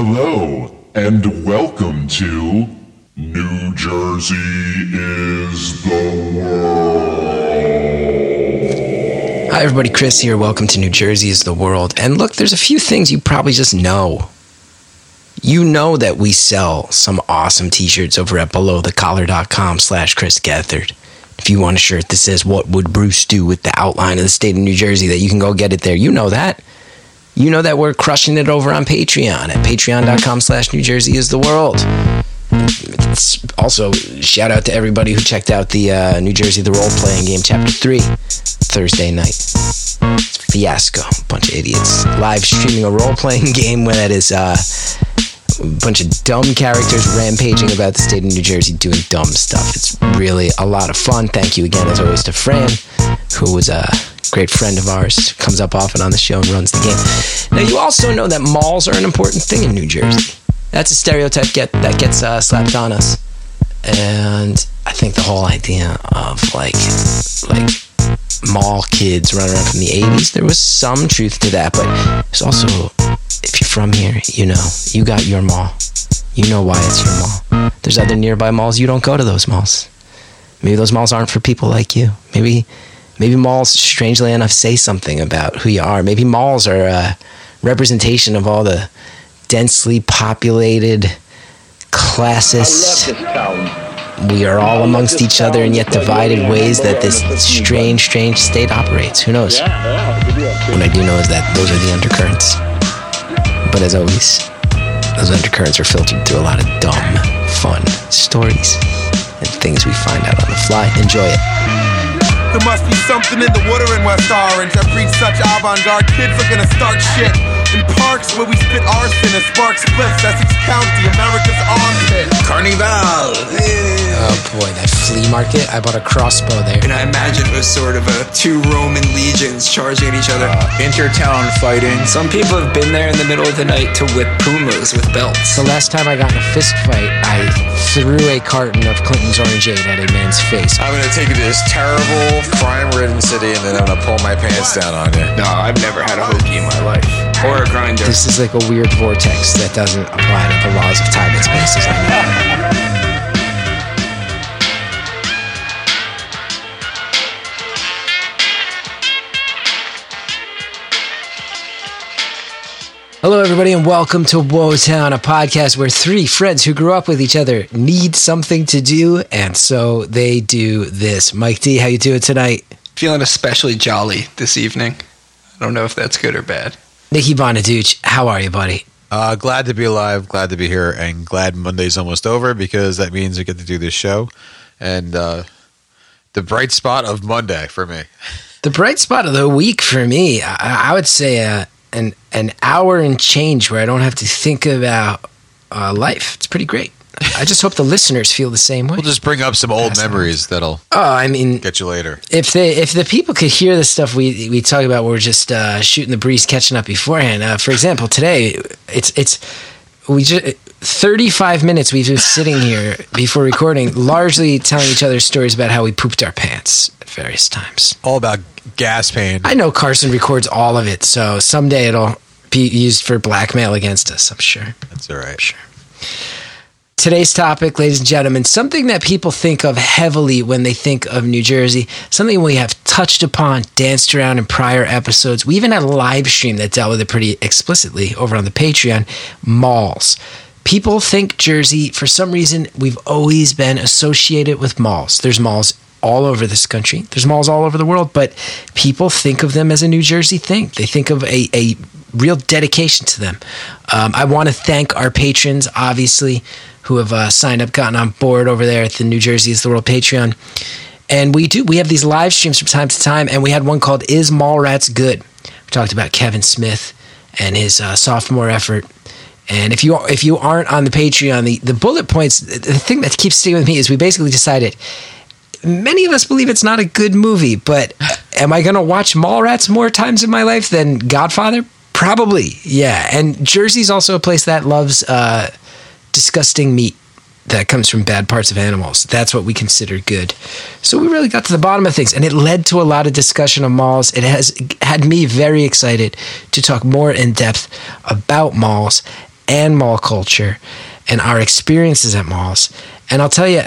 Hello, and welcome to New Jersey is the World. Hi, everybody. Chris here. Welcome to New Jersey is the World. And look, there's a few things you probably just know. You know that we sell some awesome t-shirts over at belowthecollar.com slash Chris Gethard. If you want a shirt that says, What would Bruce do with the outline of the state of New Jersey, that you can go get it there. You know that. You know that we're crushing it over on Patreon at patreon.com slash New Jersey is the world. It's also, shout out to everybody who checked out the uh, New Jersey the Role Playing Game Chapter 3 Thursday night. Fiasco. Bunch of idiots. Live streaming a role playing game where that is uh, a bunch of dumb characters rampaging about the state of New Jersey doing dumb stuff. It's really a lot of fun. Thank you again, as always, to Fran, who was a great friend of ours, comes up often on the show and runs the game. Now, you also know that malls are an important thing in New Jersey. That's a stereotype get, that gets uh, slapped on us. And I think the whole idea of like, like mall kids running around from the 80s, there was some truth to that. But there's also, if you're from here, you know, you got your mall. You know why it's your mall. There's other nearby malls. You don't go to those malls. Maybe those malls aren't for people like you. Maybe maybe malls, strangely enough, say something about who you are. Maybe malls are a representation of all the densely populated, classist. We are all amongst each other and yet divided ways that this strange, strange state operates. Who knows? What I do know is that those are the undercurrents. But as always, those undercurrents are filtered through a lot of dumb, fun stories and things we find out on the fly. Enjoy it. There must be something in the water in West Orange that breeds such avant-garde kids looking to start shit. In parks where we spit arson and spark spliffs, Essex County, America's armpit. Carnival! Oh boy, that flea market. I bought a crossbow there. And I imagine it was sort of a two Roman legions charging at each other. Uh, intertown fighting. Some people have been there in the middle of the night to whip pumas with belts. The last time I got in a fist fight, I threw a carton of Clinton's orangeade at a man's face. I'm gonna take this to this terrible, crime-ridden city, and then I'm gonna pull my pants down on you. No, I've never had a hoagie in my life. Or a grinder. This is like a weird vortex that doesn't apply to the laws of time and space as I know. Everybody, and welcome to Woetown, a podcast where three friends who grew up with each other need something to do, and so they do this. Mike D, how you doing tonight? Feeling especially jolly this evening. I don't know if that's good or bad. Nikki Bonaduce, how are you, buddy? Uh, glad to be alive, glad to be here, and glad Monday's almost over because that means we get to do this show. And uh, the bright spot of Monday for me. The bright spot of the week for me, I, I would say uh, an an hour and change where I don't have to think about uh, life. It's pretty great. I just hope the listeners feel the same way. We'll just bring up some old That's memories that'll oh, I mean, get you later. if they if the people could hear the stuff we we talk about, we're just uh, shooting the breeze, catching up beforehand. Uh, for example, today it's it's we just. 35 minutes we've been sitting here before recording, largely telling each other stories about how we pooped our pants at various times. All about gas pain. I know Carson records all of it, so someday it'll be used for blackmail against us, I'm sure. That's all right. Sure. Today's topic, ladies and gentlemen, something that people think of heavily when they think of New Jersey, something we have touched upon, danced around in prior episodes. We even had a live stream that dealt with it pretty explicitly over on the Patreon malls. People think Jersey, for some reason, we've always been associated with malls. There's malls all over this country, there's malls all over the world, but people think of them as a New Jersey thing. They think of a, a real dedication to them. Um, I want to thank our patrons, obviously, who have uh, signed up, gotten on board over there at the New Jersey is the World Patreon. And we do, we have these live streams from time to time, and we had one called Is Mallrats Good? We talked about Kevin Smith and his uh, sophomore effort. And if you if you aren't on the Patreon, the, the bullet points, the thing that keeps staying with me is we basically decided many of us believe it's not a good movie, but am I going to watch Mallrats more times in my life than Godfather? Probably, yeah. And Jersey's also a place that loves uh, disgusting meat that comes from bad parts of animals. That's what we consider good. So we really got to the bottom of things, and it led to a lot of discussion of malls. It has had me very excited to talk more in depth about malls and mall culture and our experiences at malls. And I'll tell you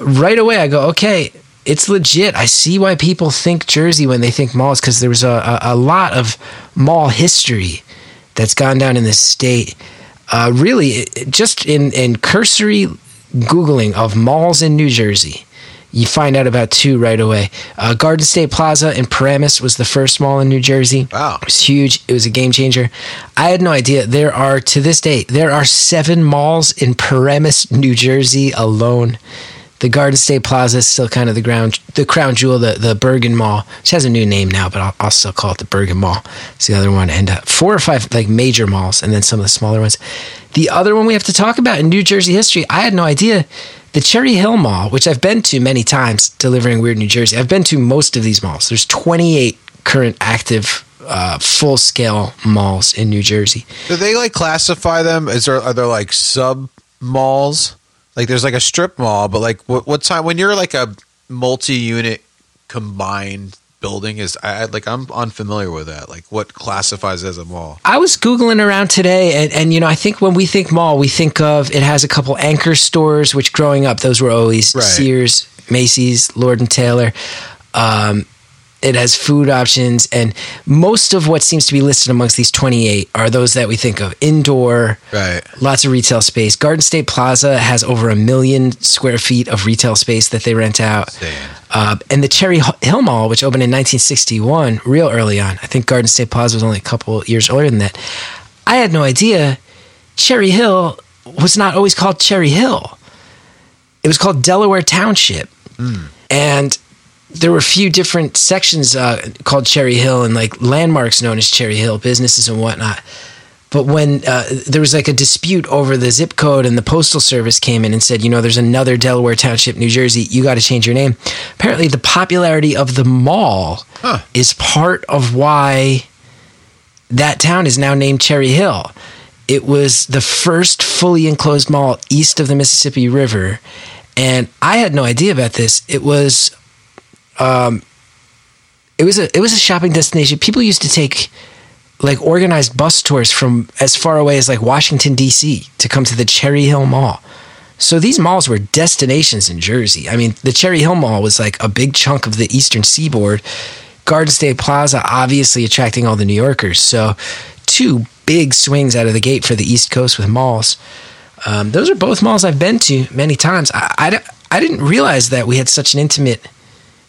right away, I go, okay, it's legit. I see why people think Jersey when they think malls because there was a, a, a lot of mall history that's gone down in this state. Uh, really, just in, in cursory Googling of malls in New Jersey, you find out about two right away. Uh, Garden State Plaza in Paramus was the first mall in New Jersey. Wow. It was huge. It was a game changer. I had no idea. There are, to this day, there are seven malls in Paramus, New Jersey alone. The Garden State Plaza is still kind of the ground, the crown jewel, the, the Bergen Mall, which has a new name now, but I'll, I'll still call it the Bergen Mall. It's the other one. And uh, four or five like major malls, and then some of the smaller ones. The other one we have to talk about in New Jersey history, I had no idea. The Cherry Hill Mall, which I've been to many times delivering Weird New Jersey, I've been to most of these malls. There's 28 current active uh, full scale malls in New Jersey. Do they like classify them? Is there are there like sub malls? Like there's like a strip mall, but like what what time when you're like a multi unit combined building is I I- like I'm unfamiliar with that. Like what classifies as a mall? I was Googling around today, and, and you know, I think when we think mall, we think of it has a couple anchor stores, which growing up, those were always Right. Sears, Macy's, Lord and Taylor. Um, it has food options, and most of what seems to be listed amongst these 28 are those that we think of indoor, Right. lots of retail space. Garden State Plaza has over a million square feet of retail space that they rent out. Uh, and the Cherry Hill Mall, which opened in 1961, real early on. I think Garden State Plaza was only a couple years earlier than that. I had no idea Cherry Hill was not always called Cherry Hill. It was called Delaware Township. And there were a few different sections uh, called Cherry Hill and like landmarks known as Cherry Hill, businesses and whatnot. But when uh, there was like a dispute over the zip code and the postal service came in and said, you know, there's another Delaware Township, New Jersey, you got to change your name. Apparently, the popularity of the mall Huh. is part of why that town is now named Cherry Hill. It was the first fully enclosed mall east of the Mississippi River. And I had no idea about this. It was um it was a it was a shopping destination. People used to take like organized bus tours from as far away as like Washington D.C. to come to the Cherry Hill Mall. So these malls were destinations in Jersey. I mean, the Cherry Hill Mall was like a big chunk of the Eastern Seaboard. Garden State Plaza obviously attracting all the New Yorkers. So two big swings out of the gate for the East Coast with malls. Um, those are both malls I've been to many times. I, I, I didn't realize that we had such an intimate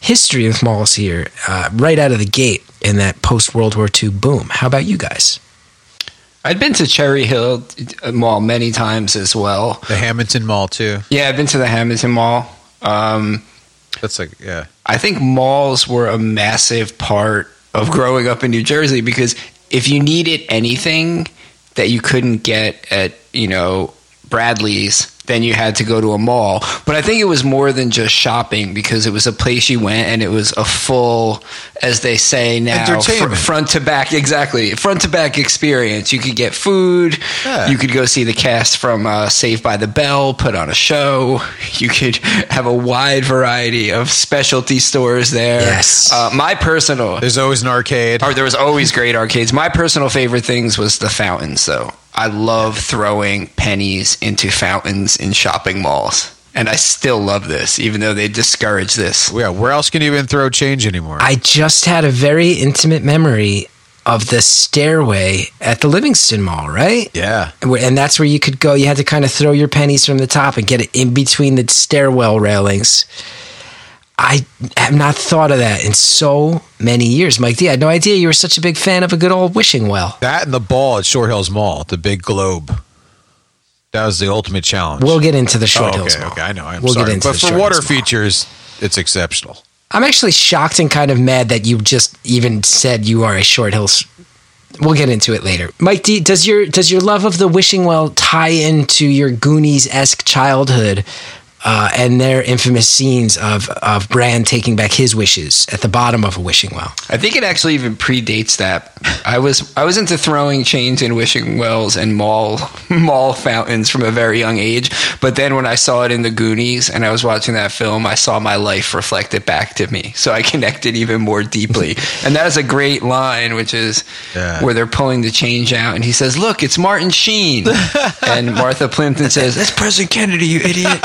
history with malls here uh, right out of the gate in that post World War II boom. How about you guys? I'd been to Cherry Hill uh, Mall many times as well. The Hamilton Mall too. Yeah, I've been to the Hamilton Mall. Um, That's like yeah. I think malls were a massive part of growing up in New Jersey because if you needed anything that you couldn't get at, you know, Bradley's, then you had to go to a mall. But I think it was more than just shopping because it was a place you went and it was a full, as they say now, fr- front to back, exactly, front to back experience. You could get food. Yeah. You could go see the cast from uh, Saved by the Bell put on a show. You could have a wide variety of specialty stores there. Yes. Uh, my personal, There's always an arcade. or there was always great arcades. My personal favorite things was the fountains, though. I love throwing pennies into fountains in shopping malls. And I still love this, even though they discourage this. Yeah, where else can you even throw change anymore? I just had a very intimate memory of the stairway at the Livingston Mall, right? yeah. And And that's where you could go. You had to kind of throw your pennies from the top and get it in between the stairwell railings. I have not thought of that in so many years. Mike D, I had no idea you were such a big fan of a good old wishing well. That and the ball at Short Hills Mall, the big globe. That was the ultimate challenge. We'll get into the Short oh, Hills okay, Mall. okay, I know. I'm we'll sorry. get into but for water Hills features, it's exceptional. I'm actually shocked and kind of mad that you just even said you are a Short Hills. We'll get into it later. Mike D, does your does your love of the wishing well tie into your Goonies esque childhood uh, and their infamous scenes of of Bran taking back his wishes at the bottom of a wishing well? I think it actually even predates that. I was I was into throwing chains in wishing wells and mall mall fountains from a very young age. But then when I saw it in the Goonies and I was watching that film, I saw my life reflected back to me. So I connected even more deeply. and that is a great line, which is Yeah. where they're pulling the change out, and he says, "Look, it's Martin Sheen," and Martha Plimpton says, "That's President Kennedy, you idiot."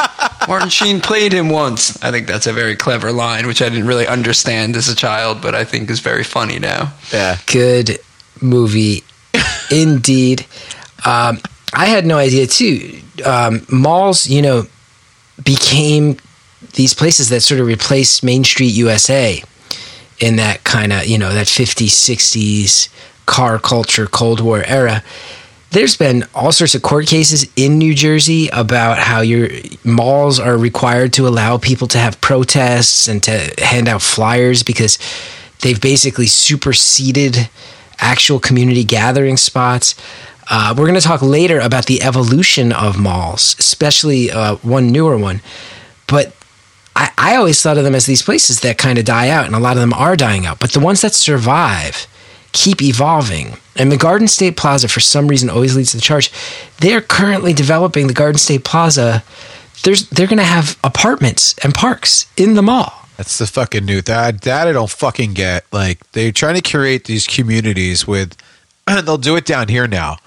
Martin Sheen played him once. I think that's a very clever line, which I didn't really understand as a child, but I think is very funny now. Yeah. Good movie, indeed. Um, I had no idea too. Um, malls, you know, became these places that sort of replaced Main Street USA in that kind of, you know, that 50s, 60s car culture, Cold War era. There's been all sorts of court cases in New Jersey about how your malls are required to allow people to have protests and to hand out flyers because they've basically superseded actual community gathering spots. Uh, we're going to talk later about the evolution of malls, especially uh, one newer one. But I, I always thought of them as these places that kind of die out, and a lot of them are dying out. But the ones that survive keep evolving. And the Garden State Plaza, for some reason, always leads to the charge. They're currently developing the Garden State Plaza. There's, they're going to have apartments and parks in the mall. That's the fucking new that that I don't fucking get. Like they're trying to curate these communities with they'll do it down here now.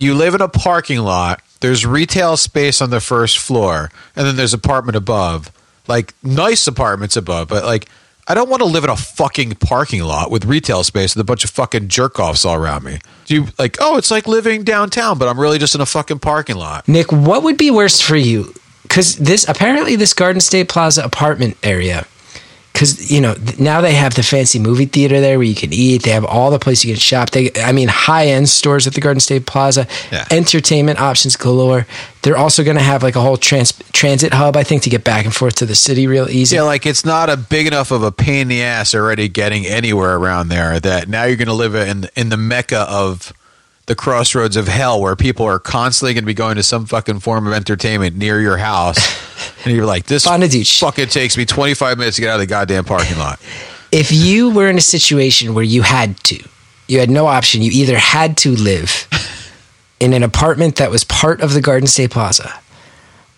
You live in a parking lot, there's retail space on the first floor, and then there's apartment above. Like nice apartments above, but like I don't want to live in a fucking parking lot with retail space with a bunch of fucking jerk offs all around me. Do you like, oh, it's like living downtown, but I'm really just in a fucking parking lot. Nick, what would be worse for you? Because this apparently this Garden State Plaza apartment area, because you know now they have the fancy movie theater there where you can eat. They have all the places you can shop. They, I mean, high end stores at the Garden State Plaza, Yeah. entertainment options galore. They're also going to have like a whole trans- transit hub, I think, to get back and forth to the city real easy. Yeah, like it's not a big enough of a pain in the ass already getting anywhere around there that now you're going to live in in the mecca of the crossroads of hell where people are constantly going to be going to some fucking form of entertainment near your house. and you're like, this fucking takes me 25 minutes to get out of the goddamn parking lot. if you were in a situation where you had to, you had no option, you either had to live in an apartment that was part of the Garden State Plaza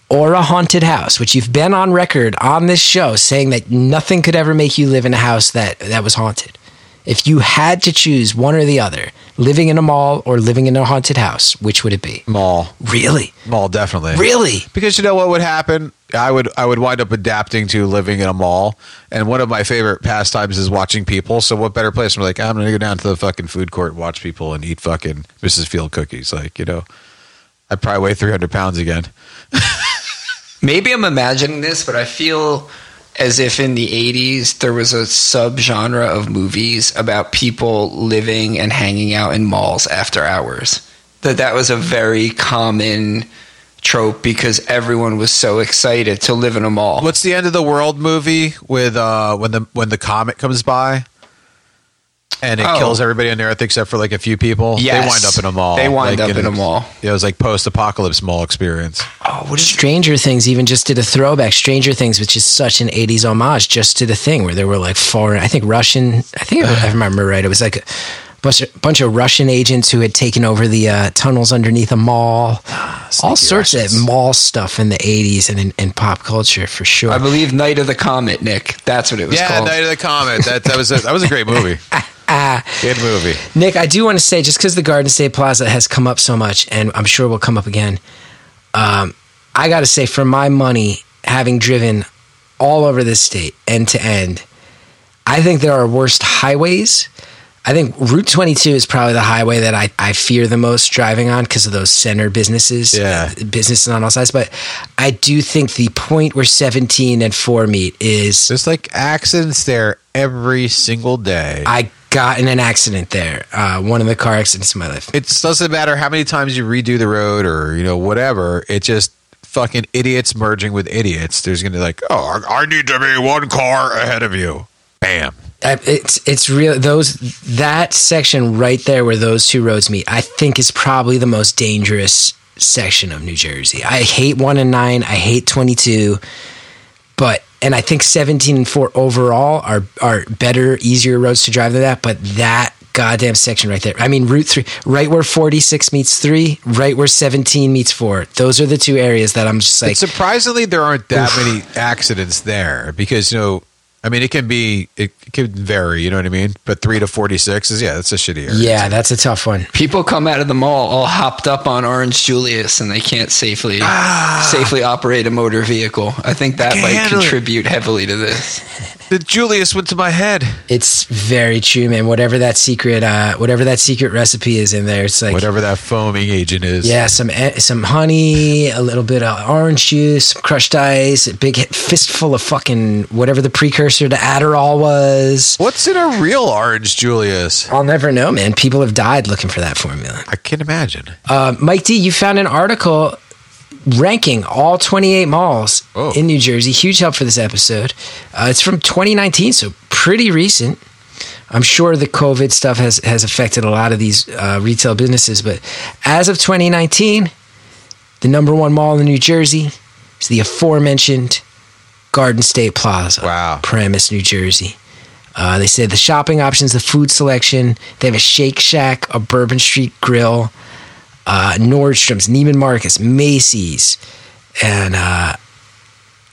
or a haunted house, which you've been on record on this show saying that nothing could ever make you live in a house that, that was haunted. If you had to choose one or the other, living in a mall or living in a haunted house, which would it be? Mall. Really? Mall, definitely. Really? Because you know what would happen? I would I would wind up adapting to living in a mall, and one of my favorite pastimes is watching people. So what better place? I'm like, I'm gonna go down to the fucking food court, watch people, and eat fucking Mrs. Field cookies. Like you know, I'd probably weigh 300 pounds again. Maybe I'm imagining this, but I feel as if in the 80s there was a subgenre of movies about people living and hanging out in malls after hours. That that was a very common trope because everyone was so excited to live in a mall. What's the end of the world movie with uh when the when the comet comes by? And it Oh. kills everybody on Earth except for like a few people. Yes. They wind up in a mall. They wind Like, up in a mall. Yeah, it was like post-apocalypse mall experience. Oh, what is Stranger Things even just did a throwback. Stranger Things, which is such an 80s homage just to the thing where there were like foreign, I think Russian, I think I remember right. It was like a bunch of, bunch of Russian agents who had taken over the uh, tunnels underneath a mall. All sorts Russians. of mall stuff in the 80s and in, in pop culture for sure. I believe Night of the Comet, Nick. That's what it was Yeah, called. Night of the Comet. That that was a, that was a great movie. Good movie. Nick, I do want to say, just because the Garden State Plaza has come up so much, and I'm sure will come up again, um, I got to say, for my money, having driven all over this state, end to end, I think there are worse highways. I think Route 22 is probably the highway that I, I fear the most driving on because of those center businesses, Yeah. businesses on all sides. But I do think the point where 17 and 4 meet is There's like accidents there every single day. I got in an accident there, uh, one of the car accidents in my life. it doesn't matter how many times you redo the road or you know whatever. It just fucking idiots merging with idiots. There's gonna be like, oh, I need to be one car ahead of you. Bam. It's it's real those that section right there where those two roads meet i think is probably the most dangerous section of new jersey i hate 1 and 9 i hate 22 but and i think 17 and 4 overall are are better easier roads to drive than that but that goddamn section right there. I mean, Route 3, right where 46 meets 3, right where 17 meets 4. Those are the two areas that I'm just like, But surprisingly, there aren't that many accidents there because you know, I mean, it can be it can vary. You know what I mean? But three to forty six is yeah, that's a shitty area. yeah, that's a tough one. People come out of the mall all hopped up on Orange Julius, and they can't safely ah. safely operate a motor vehicle. I think that can't might handle it. contribute heavily to this. The Julius went to my head. It's very true, man. Whatever that secret, uh, whatever that secret recipe is in there, it's like Whatever that foaming agent is. Yeah, some eh, some honey, a little bit of orange juice, some crushed ice, a big fistful of fucking whatever the precursor to Adderall was. What's in a real orange Julius? I'll never know, man. People have died looking for that formula. I can't imagine. Uh, Mike D, you found an article ranking all 28 malls Oh. in New Jersey. Huge help for this episode. Uh, it's from 2019, so pretty recent. I'm sure the COVID stuff has, has affected a lot of these uh, retail businesses, but as of 2019, the number one mall in New Jersey is the aforementioned Garden State Plaza. Wow. Paramus, New Jersey. Uh, they said the shopping options, the food selection. They have a Shake Shack, a Bourbon Street Grill, uh, Nordstrom's, Neiman Marcus, Macy's, and uh,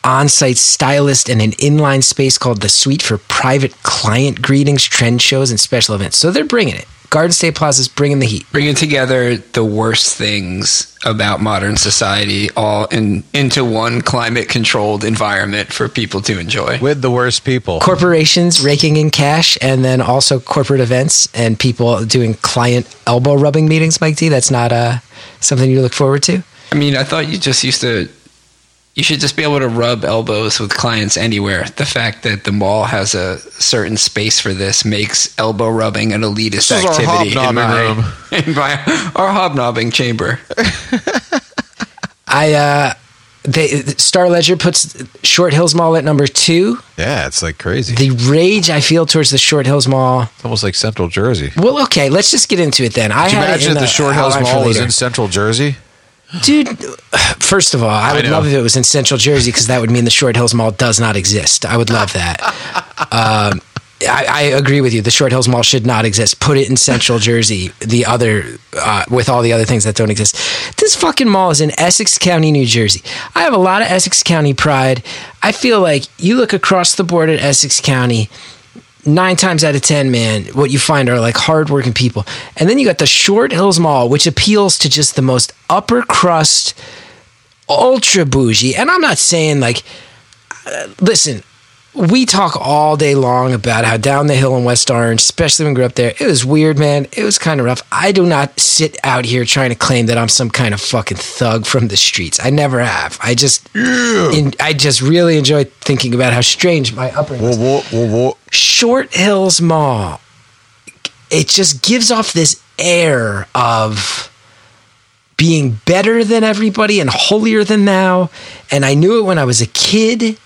on-site stylist and an inline space called the Suite for private client greetings, trend shows, and special events. So they're bringing it. Garden State Plaza's bringing the heat. Bringing together the worst things about modern society all in into one climate-controlled environment for people to enjoy. With the worst people. Corporations raking in cash, and then also corporate events and people doing client elbow rubbing meetings. Mike D, that's not uh, something you look forward to. I mean, I thought you just used to. You should just be able to rub elbows with clients anywhere. The fact that the mall has a certain space for this makes elbow rubbing an elitist This is our activity in my, room. in my our hobnobbing chamber. I uh, they Star Ledger puts Short Hills Mall at number two. Yeah, it's like crazy. The rage I feel towards the Short Hills Mall. It's almost like Central Jersey. Well, okay, let's just get into it then. I you had it imagine in if the Short Hills Mall was later. in Central Jersey? Dude, first of all, I I would know. love if it was in Central Jersey because that would mean the Short Hills Mall does not exist. I would love that. um, I, I agree with you. The Short Hills Mall should not exist. Put it in Central Jersey. The other, uh, with all the other things that don't exist. This fucking mall is in Essex County, New Jersey. I have a lot of Essex County pride. I feel like you look across the board at Essex County nine times out of ten, man, what you find are like hardworking people. And then you got the Short Hills Mall, which appeals to just the most upper crust, ultra bougie. And I'm not saying like, uh, listen, we talk all day long about how down the hill in West Orange, especially when we grew up there, it was weird, man. It was kind of rough. I do not sit out here trying to claim that I'm some kind of fucking thug from the streets. I never have. I just, in, I just really enjoy thinking about how strange my upbringing was. Whoa, whoa, whoa, whoa. Short Hills Mall, it just gives off this air of being better than everybody and holier than thou. And I knew it when I was a kid.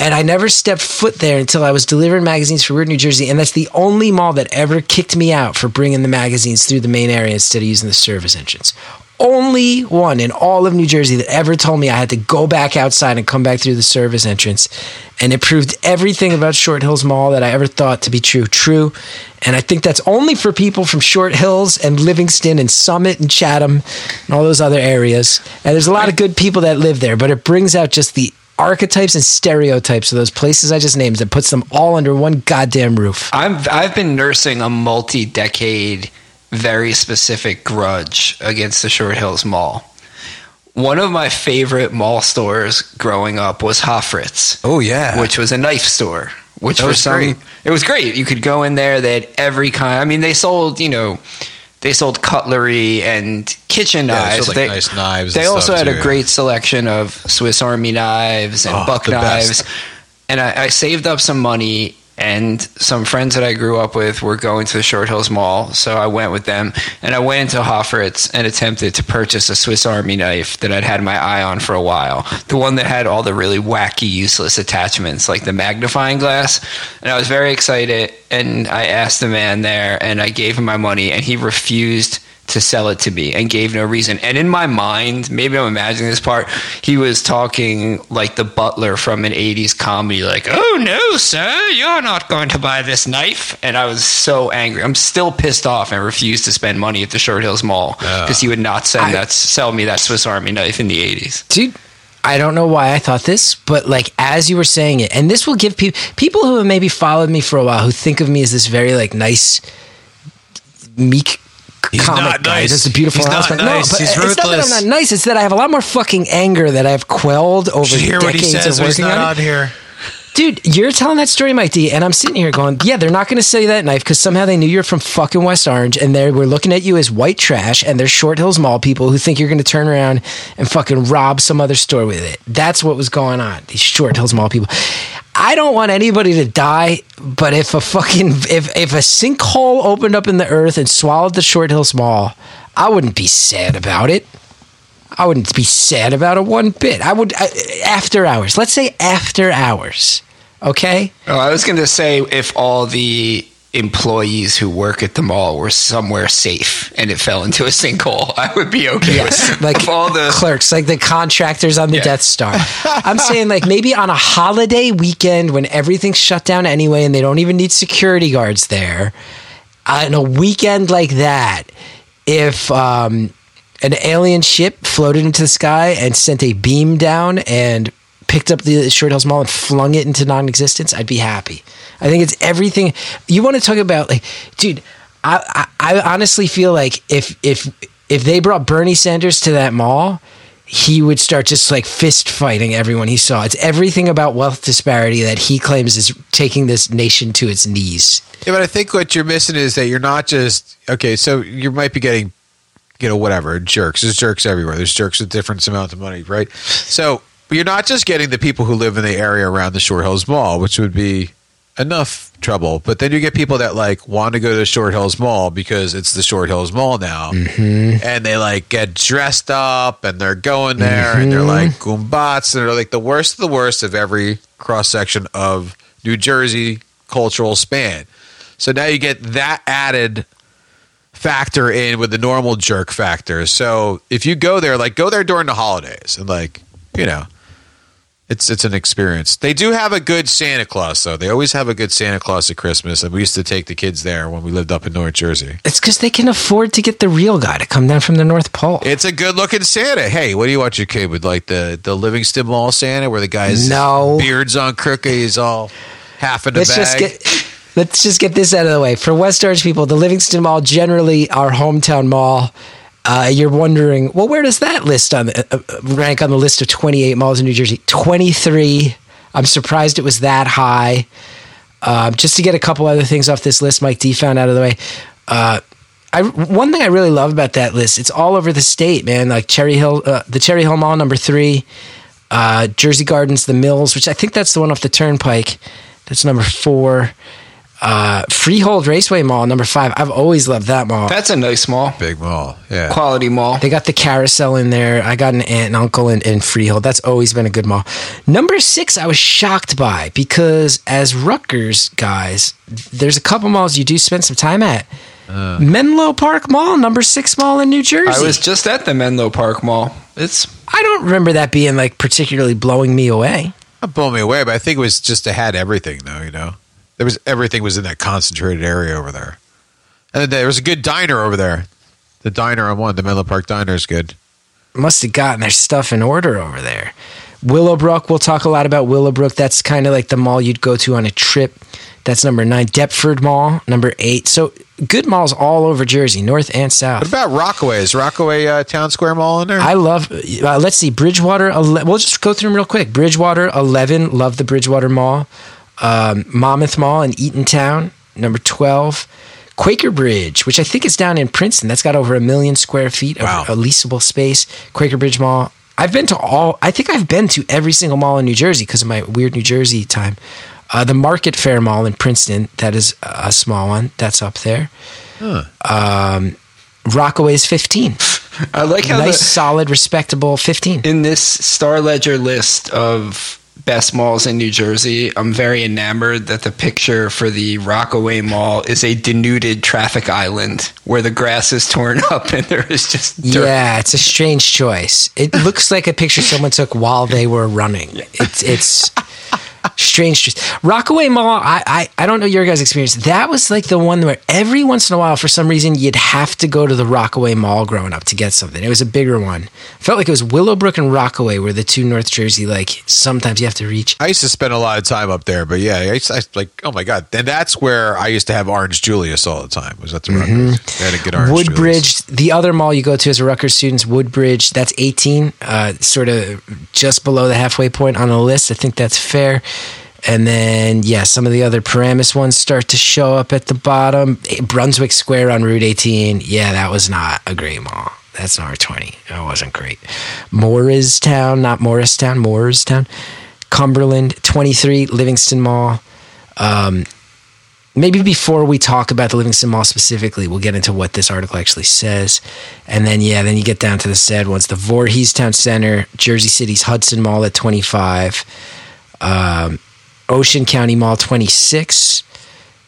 And I never stepped foot there until I was delivering magazines for Weird New Jersey. And that's the only mall that ever kicked me out for bringing the magazines through the main area instead of using the service entrance. Only one in all of New Jersey that ever told me I had to go back outside and come back through the service entrance. And it proved everything about Short Hills Mall that I ever thought to be true, true. And I think that's only for people from Short Hills and Livingston and Summit and Chatham and all those other areas. And there's a lot of good people that live there, but it brings out just the archetypes and stereotypes of those places I just named that puts them all under one goddamn roof. I've I've been nursing a multi-decade, very specific grudge against the Short Hills Mall. One of my favorite mall stores growing up was Hoffritz. Oh, yeah. which was a knife store. Which That for was some, great. it was great. You could go in there. They had every kind. I mean, they sold you know, they sold cutlery and kitchen Yeah, knives. like, they, nice knives They also had too, a yeah. great selection of Swiss Army knives and Oh, buck the best. knives. And I, I saved up some money, and some friends that I grew up with were going to the Short Hills Mall, so I went with them. And I went into Hoffritz and attempted to purchase a Swiss Army knife that I'd had my eye on for a while. The one that had all the really wacky, useless attachments, like the magnifying glass. And I was very excited, and I asked the man there, and I gave him my money, and he refused to sell it to me and gave no reason. And in my mind, maybe I'm imagining this part, he was talking like the butler from an 80s comedy, like, oh no, sir, you're not going to buy this knife. And I was so angry. I'm still pissed off and refuse to spend money at the Short Hills Mall because he would not send I- that, sell me that Swiss Army knife in the 80s. dude i don't know why i thought this but like as you were saying it and this will give people people who have maybe followed me for a while who think of me as this very like nice meek He's comic not guy nice. that's a beautiful He's not husband. nice. no but He's it's not that i'm ruthless. not nice it's that i have a lot more fucking anger that i've quelled over Did you hear what he decades says of when he's not on on it here? Dude, you're telling that story, Mike D, and I'm sitting here going, yeah, they're not going to sell you that knife because somehow they knew you're from fucking West Orange and they were looking at you as white trash and they're Short Hills Mall people who think you're going to turn around and fucking rob some other store with it. That's what was going on. These Short Hills Mall people. I don't want anybody to die, but if a fucking if if a sinkhole opened up in the earth and swallowed the Short Hills Mall, I wouldn't be sad about it. I wouldn't be sad about it one bit. I would I, after hours. Let's say after hours. Okay? Oh, I was going to say if all the employees who work at the mall were somewhere safe and it fell into a sinkhole, I would be okay. Like all the clerks, like the contractors on the Yeah. Death Star. I'm saying like maybe on a holiday weekend when everything's shut down anyway and they don't even need security guards there. On a weekend like that, if um, an alien ship floated into the sky and sent a beam down and picked up the Short Hills Mall and flung it into non-existence, I'd be happy. I think it's everything you want to talk about. Like, dude, I, I, I honestly feel like if if if they brought Bernie Sanders to that mall, he would start just like fist fighting everyone he saw. It's everything about wealth disparity that he claims is taking this nation to its knees. Yeah, but I think what you're missing is that you're not just okay. So you might be getting, you know, whatever jerks. There's jerks everywhere. There's jerks with different amounts of money, right? So you're not just getting the people who live in the area around the Short Hills Mall, which would be enough trouble. But then you get people that like want to go to the Short Hills Mall because it's the Short Hills Mall now, mm-hmm. and they like get dressed up and they're going there and they're mm-hmm. like goombats and they're like the worst of the worst of every cross section of New Jersey cultural span. So now you get that added factor in with the normal jerk factor. So if you go there, like go there during the holidays and like, you know, it's it's an experience. They do have a good Santa Claus though. They always have a good Santa Claus at Christmas and we used to take the kids there when we lived up in North Jersey. It's because they can afford to get the real guy to come down from the North Pole. It's a good looking Santa. Hey, what do you want your kid with like the the Livingston Mall Santa where the guy's No. beards on crooked, he's all half in the let's bag. just get let's just get this out of the way. For West Orange people, the Livingston Mall generally our hometown mall. Uh, you're wondering, well, where does that list on the, uh, uh, rank on the list of 28 malls in New Jersey? 23. I'm surprised it was that high. Um, just to get a couple other things off this list, Mike D found out of the way. Uh, I, one thing I really love about that list, it's all over the state, man. Like Cherry Hill, uh, the Cherry Hill Mall, number three, uh, Jersey Gardens, the Mills, which I think that's the one off the Turnpike. That's number four. Uh, Freehold Raceway Mall, number five. I've always loved that mall. That's a nice mall, big mall. Yeah. quality mall. They got the carousel in there. I got an aunt and uncle in, in Freehold. That's always been a good mall. Number six, I was shocked by because as Rutgers guys, there's a couple malls you do spend some time at. Menlo Park Mall, number six mall in New Jersey. I was just at the Menlo Park Mall. It's I don't remember that being like particularly blowing me away. Not blowing me away, but I think it was just it had everything though, you know. There was everything was in that concentrated area over there. And there was a good diner over there. The diner on one, the Menlo Park diner is good. Must have gotten their stuff in order over there. Willowbrook, we'll talk a lot about Willowbrook. That's kind of like the mall you'd go to on a trip. That's number nine. Deptford Mall, number eight. So good malls all over Jersey, north and south. What about Rockaway? Is Rockaway uh, Town Square Mall in there? I love. Uh, let's see, Bridgewater. ele- We'll just go through them real quick. Bridgewater, eleven. Love the Bridgewater Mall. Um, Monmouth Mall in Eatontown, number twelve. Quaker Bridge, which I think is down in Princeton, that's got over a million square feet of Wow. leasable space. Quaker Bridge Mall. I've been to all. I think I've been to every single mall in New Jersey because of my weird New Jersey time. Uh, the Market Fair Mall in Princeton, that is a small one. That's up there. Um, Rockaway's fifteen. I like how nice, the, solid, respectable 15. in this Star Ledger list of best malls in New Jersey, I'm very enamored that the picture for the Rockaway Mall is a denuded traffic island where the grass is torn up and there is just dirt. Yeah, it's a strange choice. It looks like a picture someone took while they were running. It's it's strange. choice. Rockaway Mall. I, I I don't know your guys' experience. That was like the one where every once in a while, for some reason, you'd have to go to the Rockaway Mall growing up to get something. It was a bigger one. Felt like it was Willowbrook and Rockaway were the two North Jersey. Like sometimes you have to reach. I used to spend a lot of time up there, but yeah, I, to, I like oh my god, and that's where I used to have Orange Julius all the time. Was that the Rutgers. They had a good Orange Julius. Woodbridge, the other mall you go to as a Rutgers students, Woodbridge, that's 18, uh, sort of just below the halfway point on the list. I think that's fair. And then, yeah, some of the other Paramus ones start to show up at the bottom. Brunswick Square on Route 18. Yeah, that was not a great mall. That's an R20. That wasn't great. Morristown, not Morristown, Moorestown. Cumberland, 23, Livingston Mall. Um, maybe before we talk about the Livingston Mall specifically, we'll get into what this article actually says. And then, yeah, then you get down to the sad ones the Voorhees Town Center, Jersey City's Hudson Mall at 25, um, Ocean County Mall 26,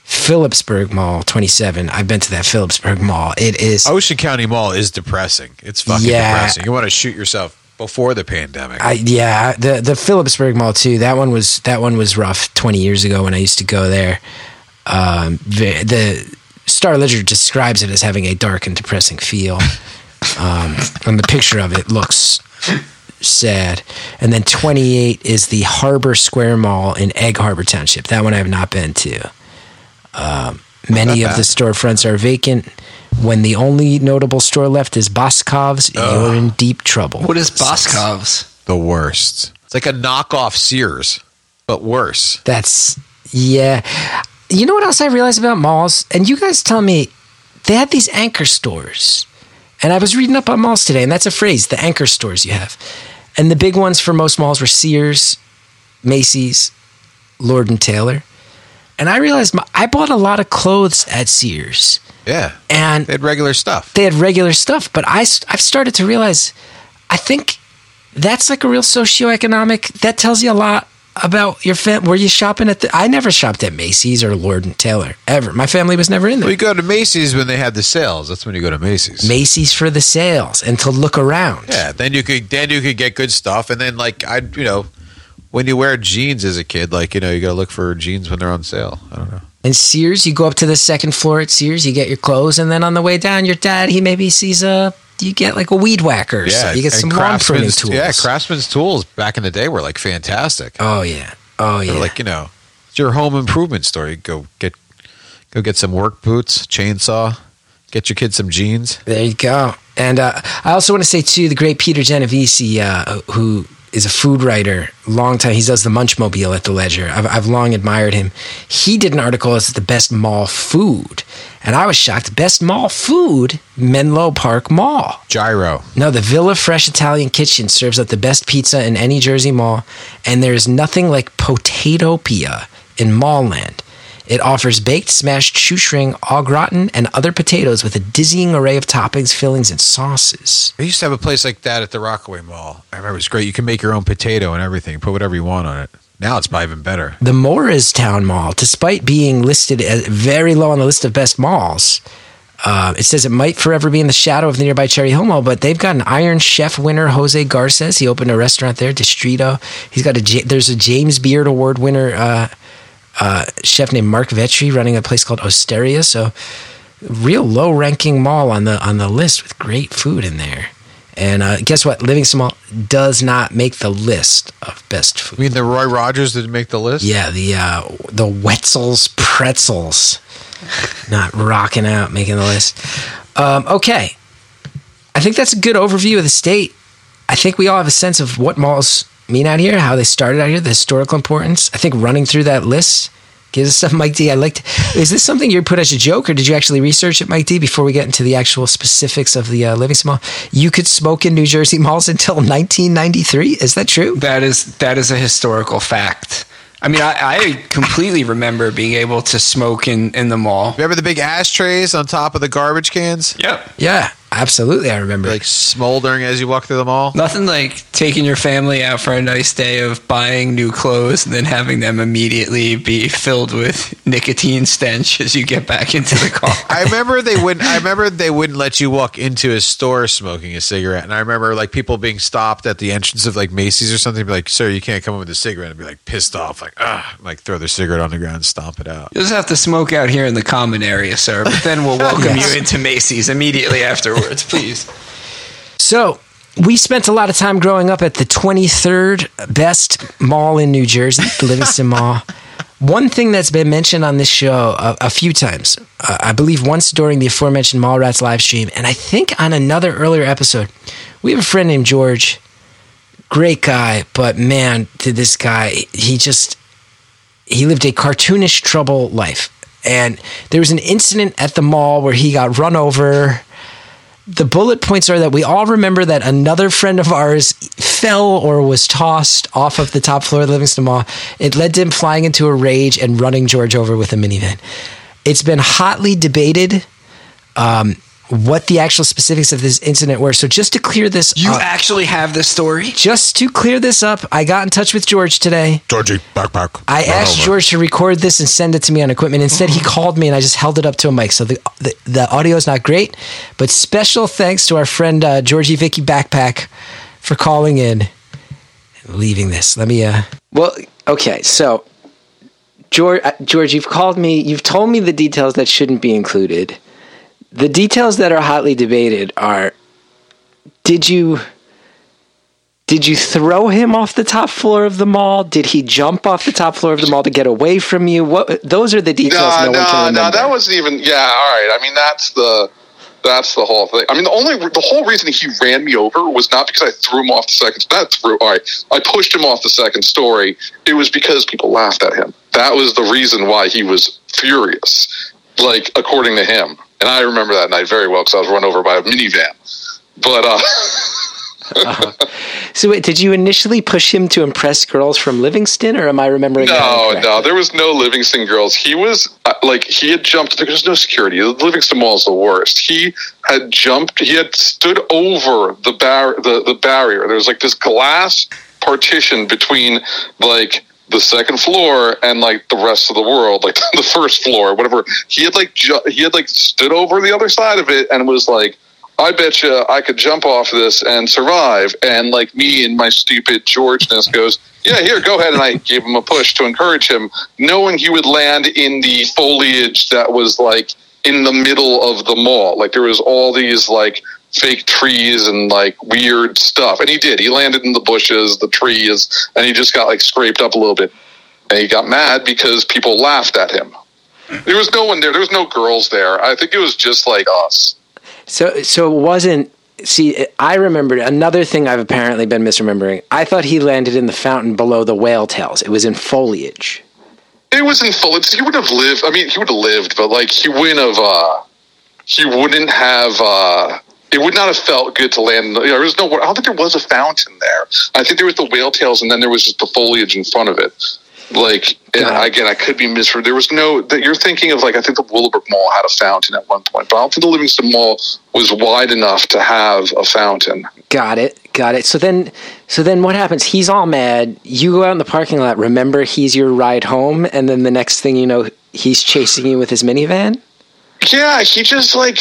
Phillipsburg Mall 27. I've been to that Phillipsburg Mall. It is. Ocean County Mall is depressing. It's fucking Yeah. depressing. You want to shoot yourself before the pandemic. I, yeah, the the Phillipsburg Mall too. That one was that one was rough. Twenty years ago when I used to go there, um, the, the Star Ledger describes it as having a dark and depressing feel, um, and the picture of it looks sad. And then twenty eight is the Harbor Square Mall in Egg Harbor Township. That one I have not been to. Um, many of the storefronts are vacant. When the only notable store left is Boscov's, you're in deep trouble. What is Boscov's? the worst. It's like a knockoff Sears, but worse. That's yeah. You know what else I realized about malls? And you guys tell me they had these anchor stores. And I was reading up on malls today, and that's a phrase, the anchor stores you have. And the big ones for most malls were Sears, Macy's, Lord and Taylor. And I realized my, I bought a lot of clothes at Sears. Yeah. And They had regular stuff. they had regular stuff, but I, I've started to realize I think that's like a real socioeconomic, that tells you a lot about your fam. Were you shopping at the, I never shopped at Macy's or Lord and Taylor ever. My family was never in there. We go to Macy's when they had the sales. That's when you go to Macy's. Macy's for the sales and to look around. yeah, then you could then you could get good stuff, and then like I, you know, when you wear jeans as a kid, like you know, you got to look for jeans when they're on sale. I don't know. And Sears, you go up to the second floor at Sears, you get your clothes, and then on the way down, your dad, he maybe sees a, you get like a weed whacker Yeah. You get some lawn pruning Craftsman's- tools. Yeah, Craftsman's tools back in the day were like fantastic. Oh, yeah. Oh, They're yeah. like you know, it's your home improvement store. You go get go get some work boots, chainsaw, get your kids some jeans. There you go. And uh, I also want to say too, the great Peter Genovese, uh, who is a food writer, long time. He does the Munchmobile at the Ledger. I've, I've long admired him. He did an article as the best mall food, and I was shocked. Best mall food, Menlo Park Mall. Gyro. No, the Villa Fresh Italian Kitchen serves up the best pizza in any Jersey mall, and there is nothing like Potatopia in Mall Land. It offers baked, smashed shoestring, au gratin, and other potatoes with a dizzying array of toppings, fillings, and sauces. I used to have a place like that at the Rockaway Mall. I remember it was great. You can make your own potato and everything. Put whatever you want on it. Now it's probably even better. The Moorestown Mall, despite being listed as very low on the list of best malls, uh, it says it might forever be in the shadow of the nearby Cherry Hill Mall, but they've got an Iron Chef winner, Jose Garces. He opened a restaurant there, Distrito. He's got a there's a James Beard Award winner uh, uh, chef named Marc Vetri running a place called Osteria. So, real low ranking mall on the on the list with great food in there. And uh, guess what? Livingston Mall does not make the list of best food. I mean, the Roy Rogers didn't make the list. Yeah, the uh, the Wetzel's pretzels, not rocking out, making the list. Um, okay, I think that's a good overview of the state. I think we all have a sense of what malls mean out here, how they started out here, the historical importance. I think running through that list gives us stuff, Mike D. I liked. Is this something you put as a joke, or did you actually research it, Mike D? Before we get into the actual specifics of the uh, Livingston Mall, you could smoke in New Jersey malls until 1993. Is that true? That is that is a historical fact. I mean, I, I completely remember being able to smoke in, in the mall. Remember the big ashtrays on top of the garbage cans? Yep. Yeah. Absolutely, I remember. like smoldering as you walk through the mall. Nothing like taking your family out for a nice day of buying new clothes and then having them immediately be filled with nicotine stench as you get back into the car. I remember they wouldn't. I remember they wouldn't let you walk into a store smoking a cigarette, and I remember like people being stopped at the entrance of like Macy's or something, be like, "Sir, you can't come in with a cigarette," and be like pissed off, like ah, like throw their cigarette on the ground, and stomp it out. You just have to smoke out here in the common area, sir. But then we'll welcome you into Macy's immediately afterwards, please. So we spent a lot of time growing up at the 23rd best mall in New Jersey, the Livingston Mall. One thing that's been mentioned on this show a, a few times, uh, I believe once during the aforementioned Mallrats live stream, and I think on another earlier episode, we have a friend named George. Great guy, but man, to this guy, he just he lived a cartoonish trouble life. And there was an incident at the mall where he got run over the bullet points are that we all remember that another friend of ours fell or was tossed off of the top floor of the Livingston Mall. It led to him flying into a rage and running George over with a minivan. It's been hotly debated um, what the actual specifics of this incident were. So just to clear this You up, actually have this story? just to clear this up, I got in touch with George today. Georgie, backpack. I asked over. George to record this and send it to me on equipment. Instead, he called me and I just held it up to a mic. So the the, the audio is not great, but special thanks to our friend uh, Georgie Vicky Backpack for calling in and leaving this. Let me. Uh... Well, okay, so George, uh, George, you've called me. You've told me the details that shouldn't be included. The details that are hotly debated are: Did you? Did you throw him off the top floor of the mall? Did he jump off the top floor of the mall to get away from you? What? Those are the details No, no, one no, can remember. That wasn't even. Yeah, all right. I mean, that's the that's the whole thing. I mean, the only the whole reason he ran me over was not because I threw him off the second. That threw. All right, I pushed him off the second story. It was because people laughed at him. That was the reason why he was furious. Like according to him, and I remember that night very well because I was run over by a minivan. But uh, So, wait, did you initially push him to impress girls from Livingston, or am I remembering? No, no, there was no Livingston girls. He was uh, like he had jumped. There was no security. The Livingston Mall is the worst. He had jumped. He had stood over the bar, the the barrier. There was like this glass partition between like the second floor and like the rest of the world, like the first floor, whatever. He had like ju- he had like stood over the other side of it and was like. I bet you I could jump off this and survive. And like me and my stupid Georgeness goes, yeah, here, go ahead. And I gave him a push to encourage him, knowing he would land in the foliage that was like in the middle of the mall. Like there was all these like fake trees and like weird stuff. And he did. He landed in the bushes, the trees, and he just got like scraped up a little bit. And he got mad because people laughed at him. There was no one there. There was no girls there. I think it was just like us. So, so it wasn't. See, I remembered another thing I've apparently been misremembering. I thought he landed in the fountain below the whale tails. It was in foliage. It was in foliage. He would have lived. I mean, he would have lived, but like he wouldn't have. uh He wouldn't have. uh It would not have felt good to land. There was no. I don't think there was a fountain there. I think there was the whale tails, and then there was just the foliage in front of it. Like and Got again, I could be misread. There was no. That you're thinking of like I think the Willowbrook Mall had a fountain at one point, but I don't think the Livingston Mall was wide enough to have a fountain. Got it. Got it. So then, so then, what happens? He's all mad. You go out in the parking lot. Remember, he's your ride home, and then the next thing you know, he's chasing you with his minivan. Yeah, he just like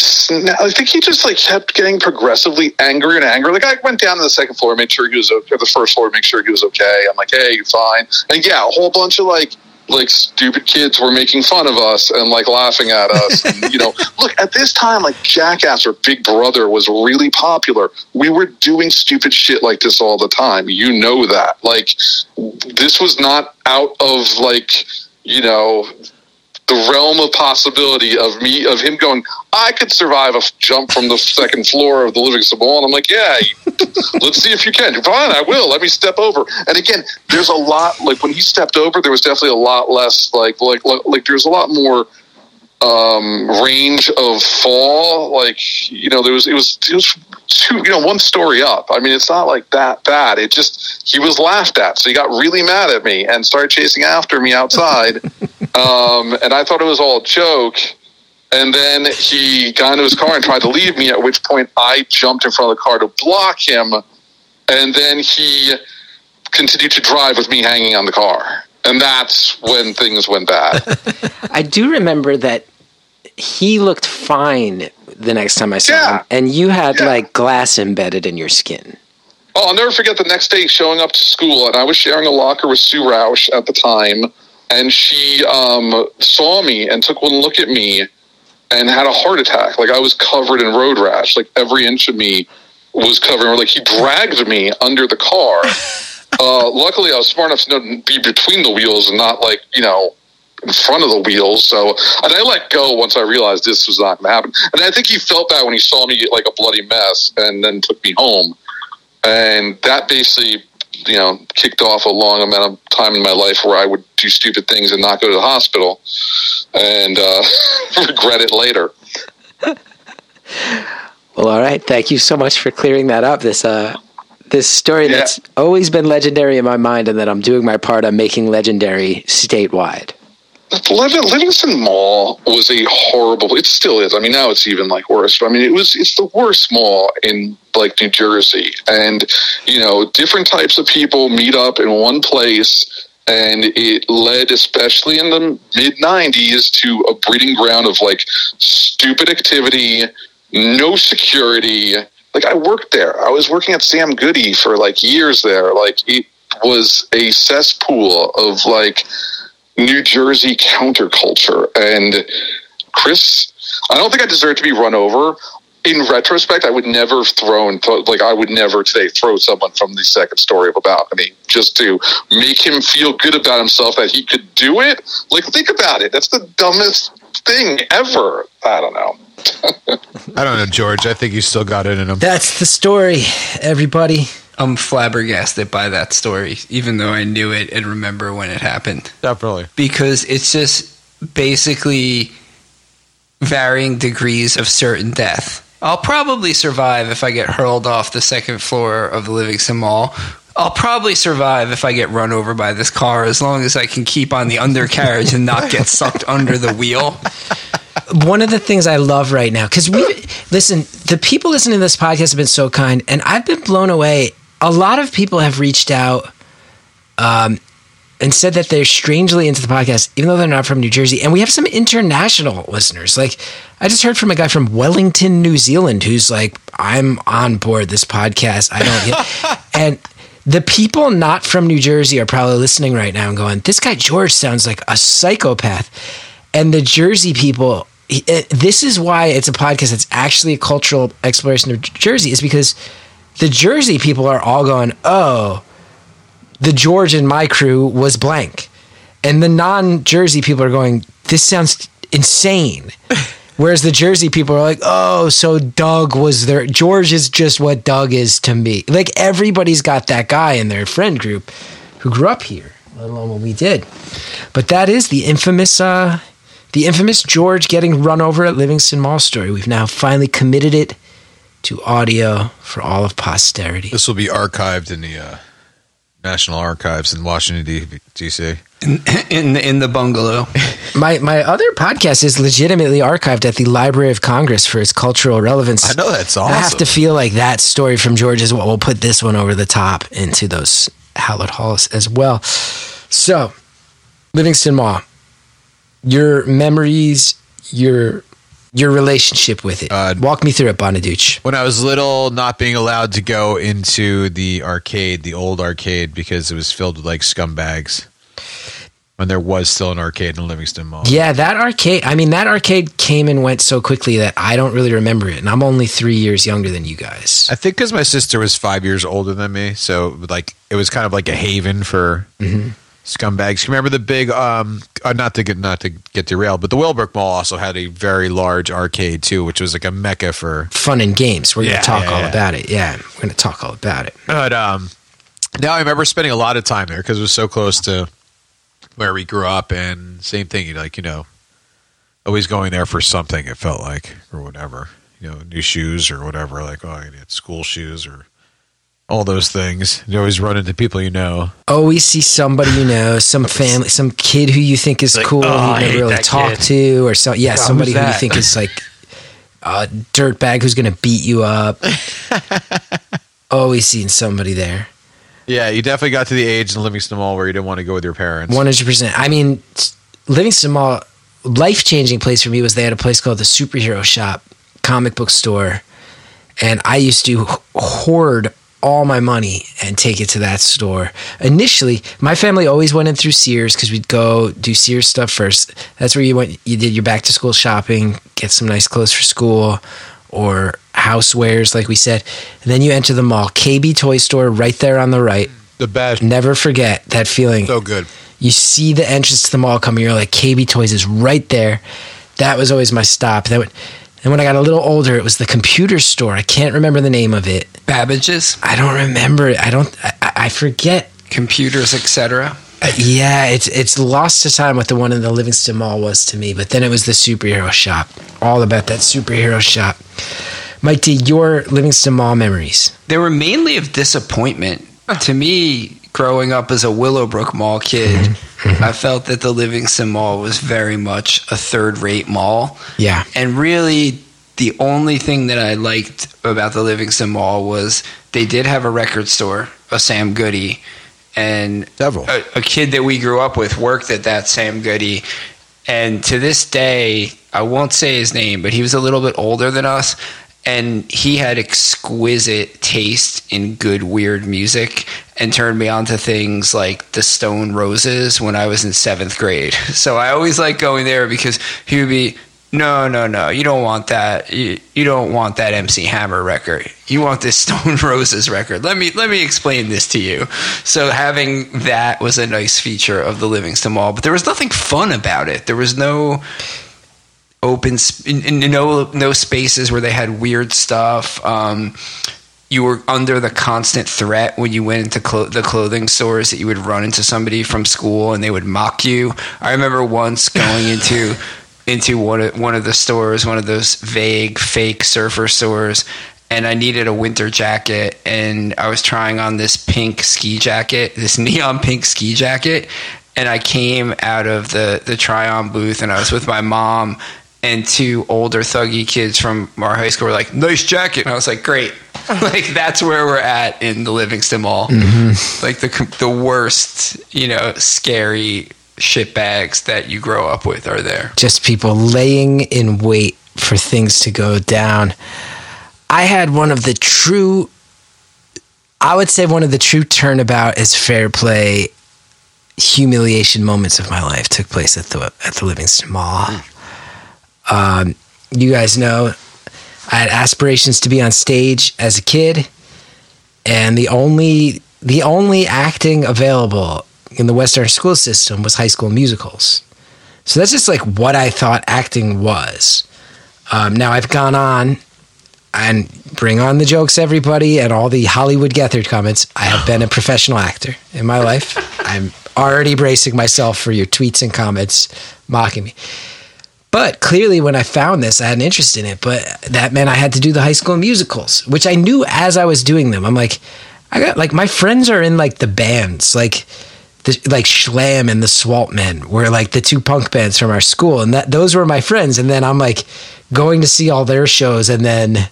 I think he just like kept getting progressively angrier and angrier. Like I went down to the second floor, made sure he was okay, the first floor, make sure he was okay. I'm like, hey, you're fine. And yeah, a whole bunch of like like stupid kids were making fun of us and like laughing at us. and, you know, look at this time, like Jackass or Big Brother was really popular. We were doing stupid shit like this all the time. You know that. Like this was not out of like you know the realm of possibility of me of him going i could survive a jump from the second floor of the livingston mall and i'm like yeah let's see if you can. Fine i will. Let me step over. And again there's a lot like when he stepped over there was definitely a lot less like like like, like there's a lot more um range of fall. Like you know there was it was it was two you know one story up i mean it's not like that bad it just he was laughed at so he got really mad at me and started chasing after me outside um and i thought it was all a joke And then he got into his car and tried to leave me, at which point I jumped in front of the car to block him. And then he continued to drive with me hanging on the car. And that's when things went bad. I do remember that he looked fine the next time I saw Yeah. him, and you had Yeah. like glass embedded in your skin. Oh, I'll never forget the next day showing up to school, and I was sharing a locker with Sue Roush at the time, and she um, saw me and took one look at me and had a heart attack. Like I was covered in road rash. Like every inch of me was covered. Like he dragged me under the car. uh, luckily, I was smart enough to know, be between the wheels and not like you know in front of the wheels. So, and I let go once I realized this was not going to happen. And I think he felt that when he saw me like a bloody mess, and then took me home. And that basically, you know, kicked off a long amount of time in my life where I would do stupid things and not go to the hospital, and uh, regret it later. Well, all right. Thank you so much for clearing that up. This uh, this story Yeah. that's always been legendary in my mind, and that I'm doing my part on making legendary statewide. Liv- Livingston Mall was a horrible. It still is. I mean, now it's even like worse. But I mean, it was. It's the worst mall in like New Jersey, and you know, different types of people meet up in one place, and it led, especially in the mid '90s, to a breeding ground of like stupid activity, no security. Like I worked there. I was working at Sam Goody for like years there. Like it was a cesspool of like New Jersey counterculture. And Chris, I don't think I deserve to be run over. In retrospect, I would never have thrown, like, I would never today throw someone from the second story of a balcony just to make him feel good about himself that he could do it. Like, think about it. That's the dumbest thing ever. I don't know. I don't know, George. I think you still got it in him. That's the story, everybody. I'm flabbergasted by that story, even though I knew it and remember when it happened. Definitely. Because it's just basically varying degrees of certain death. I'll probably survive if I get hurled off the second floor of the Livingston Mall. I'll probably survive if I get run over by this car as long as I can keep on the undercarriage and not get sucked under the wheel. one of the things I love right now, because we listen, the people listening to this podcast have been so kind, and I've been blown away. A lot of people have reached out um, and said that they're strangely into the podcast, even though they're not from New Jersey. And we have some international listeners. Like, I just heard from a guy from Wellington, New Zealand, who's like, I'm on board this podcast. I don't get. and the people not from New Jersey are probably listening right now and going, this guy George sounds like a psychopath. And the Jersey people, eh, this is why it's a podcast that's actually a cultural exploration of Jersey, is because the Jersey people are all going, oh, the George and my crew was blank. And the non Jersey people are going, this sounds insane. Whereas the Jersey people are like, oh, so Doug was there. George is just what Doug is to me. Like everybody's got that guy in their friend group who grew up here, let alone what we did. But that is the infamous, uh, the infamous George getting run over at Livingston Mall story. We've now finally committed it to audio for all of posterity. This will be archived in the uh, National Archives in Washington D.C. In, in, in the bungalow. My my other podcast is legitimately archived at the Library of Congress for its cultural relevance. I know that's awesome. I have to feel like that story from George is what will put this one over the top into those Hallett Halls as well. So, Livingston Mall, your memories, your your relationship with it. Uh, Walk me through it, Bonaduce. When I was little, not being allowed to go into the arcade, the old arcade, because it was filled with like scumbags. When there was still an arcade in Livingston Mall. Yeah, that arcade. I mean, that arcade came and went so quickly that I don't really remember it, and I'm only three years younger than you guys. I think because my sister was five years older than me, so like it was kind of like a haven for scumbags. Remember the big, um, uh, not to get not to get derailed, but the Willowbrook Mall also had a very large arcade too, which was like a mecca for. Fun and games. We're Yeah, gonna talk yeah, all yeah. about it. Yeah, we're gonna talk all about it. But um, now I remember spending a lot of time there because it was so close to where we grew up, and same thing, like you know, always going there for something. It felt like or whatever, you know, new shoes or whatever. Like oh, I need school shoes or all those things. You always run into people you know. Always see somebody you know, some family, some kid who you think is Like, cool, oh, who you never really talk kid. to, or so. Yeah, God, somebody who you think is like a dirtbag who's going to beat you up. Always seeing somebody there. Yeah, you definitely got to the age in Livingston Mall where you didn't want to go with your parents. One hundred percent. I mean, Livingston Mall, life changing place for me was they had a place called the Superhero Shop, comic book store, and I used to hoard all my money and take it to that store. Initially, my family always went in through Sears because we'd go do Sears stuff first. That's where you went. You did your back to school shopping, get some nice clothes for school, or housewares, like we said. And then you enter the mall, KB Toy Store, right there on the right. the best. Never forget that feeling So good. you see the entrance to the mall coming, you're like, KB Toys is right there. That was always my stop. That would, and when I got a little older, it was the computer store. I can't remember the name of it. Babbage's, I don't remember it. I don't. I, I I forget. computers, etc. Uh, Yeah, it's it's lost to time what the one in the Livingston Mall was to me. But then it was the superhero shop. All about that superhero shop. Mike D, your Livingston Mall memories. They were mainly of disappointment. To me, growing up as a Willowbrook Mall kid, Mm-hmm. I felt that the Livingston Mall was very much a third rate mall. Yeah. And really, the only thing that I liked about the Livingston Mall was they did have a record store, a Sam Goody, and Several. A, a kid that we grew up with worked at that Sam Goody. And to this day, I won't say his name, but he was a little bit older than us. And he had exquisite taste in good, weird music and turned me on to things like the Stone Roses when I was in seventh grade. So I always like going there because he would be, no, no, no, you don't want that. You, you don't want that MC Hammer record. You want this Stone Roses record. Let me let me explain this to you. So having that was a nice feature of the Livingston Mall, but there was nothing fun about it. There was no open sp- n- n- no no spaces where they had weird stuff. Um, you were under the constant threat when you went into clo- the clothing stores that you would run into somebody from school and they would mock you. I remember once going into into one of one of the stores, one of those vague fake surfer stores, and I needed a winter jacket and I was trying on this pink ski jacket, this neon pink ski jacket, and I came out of the the try on booth and I was with my mom and two older thuggy kids from our high school were like, "Nice jacket." And I was like, "Great." like that's where we're at in the Livingston Mall. Mm-hmm. Like the the worst, you know, scary shit bags that you grow up with are there. just people laying in wait for things to go down. I had one of the true, I would say one of the true turnabout as fair play humiliation moments of my life took place at the at the Livingston Mall. Mm. Um, you guys know I had aspirations to be on stage as a kid, and the only the only acting available in the Western school system was high school musicals. So that's just like what I thought acting was. Um, now I've gone on and bring on the jokes, everybody, and all the Hollywood Gethard comments. I have been a professional actor in my life. I'm already bracing myself for your tweets and comments mocking me. But clearly, when I found this, I had an interest in it. But that meant I had to do the high school musicals, which I knew as I was doing them. I'm like, I got like my friends are in like the bands, like the, like Schlam and the Swalt Men were like the two punk bands from our school, and that those were my friends. And then I'm like going to see all their shows, and then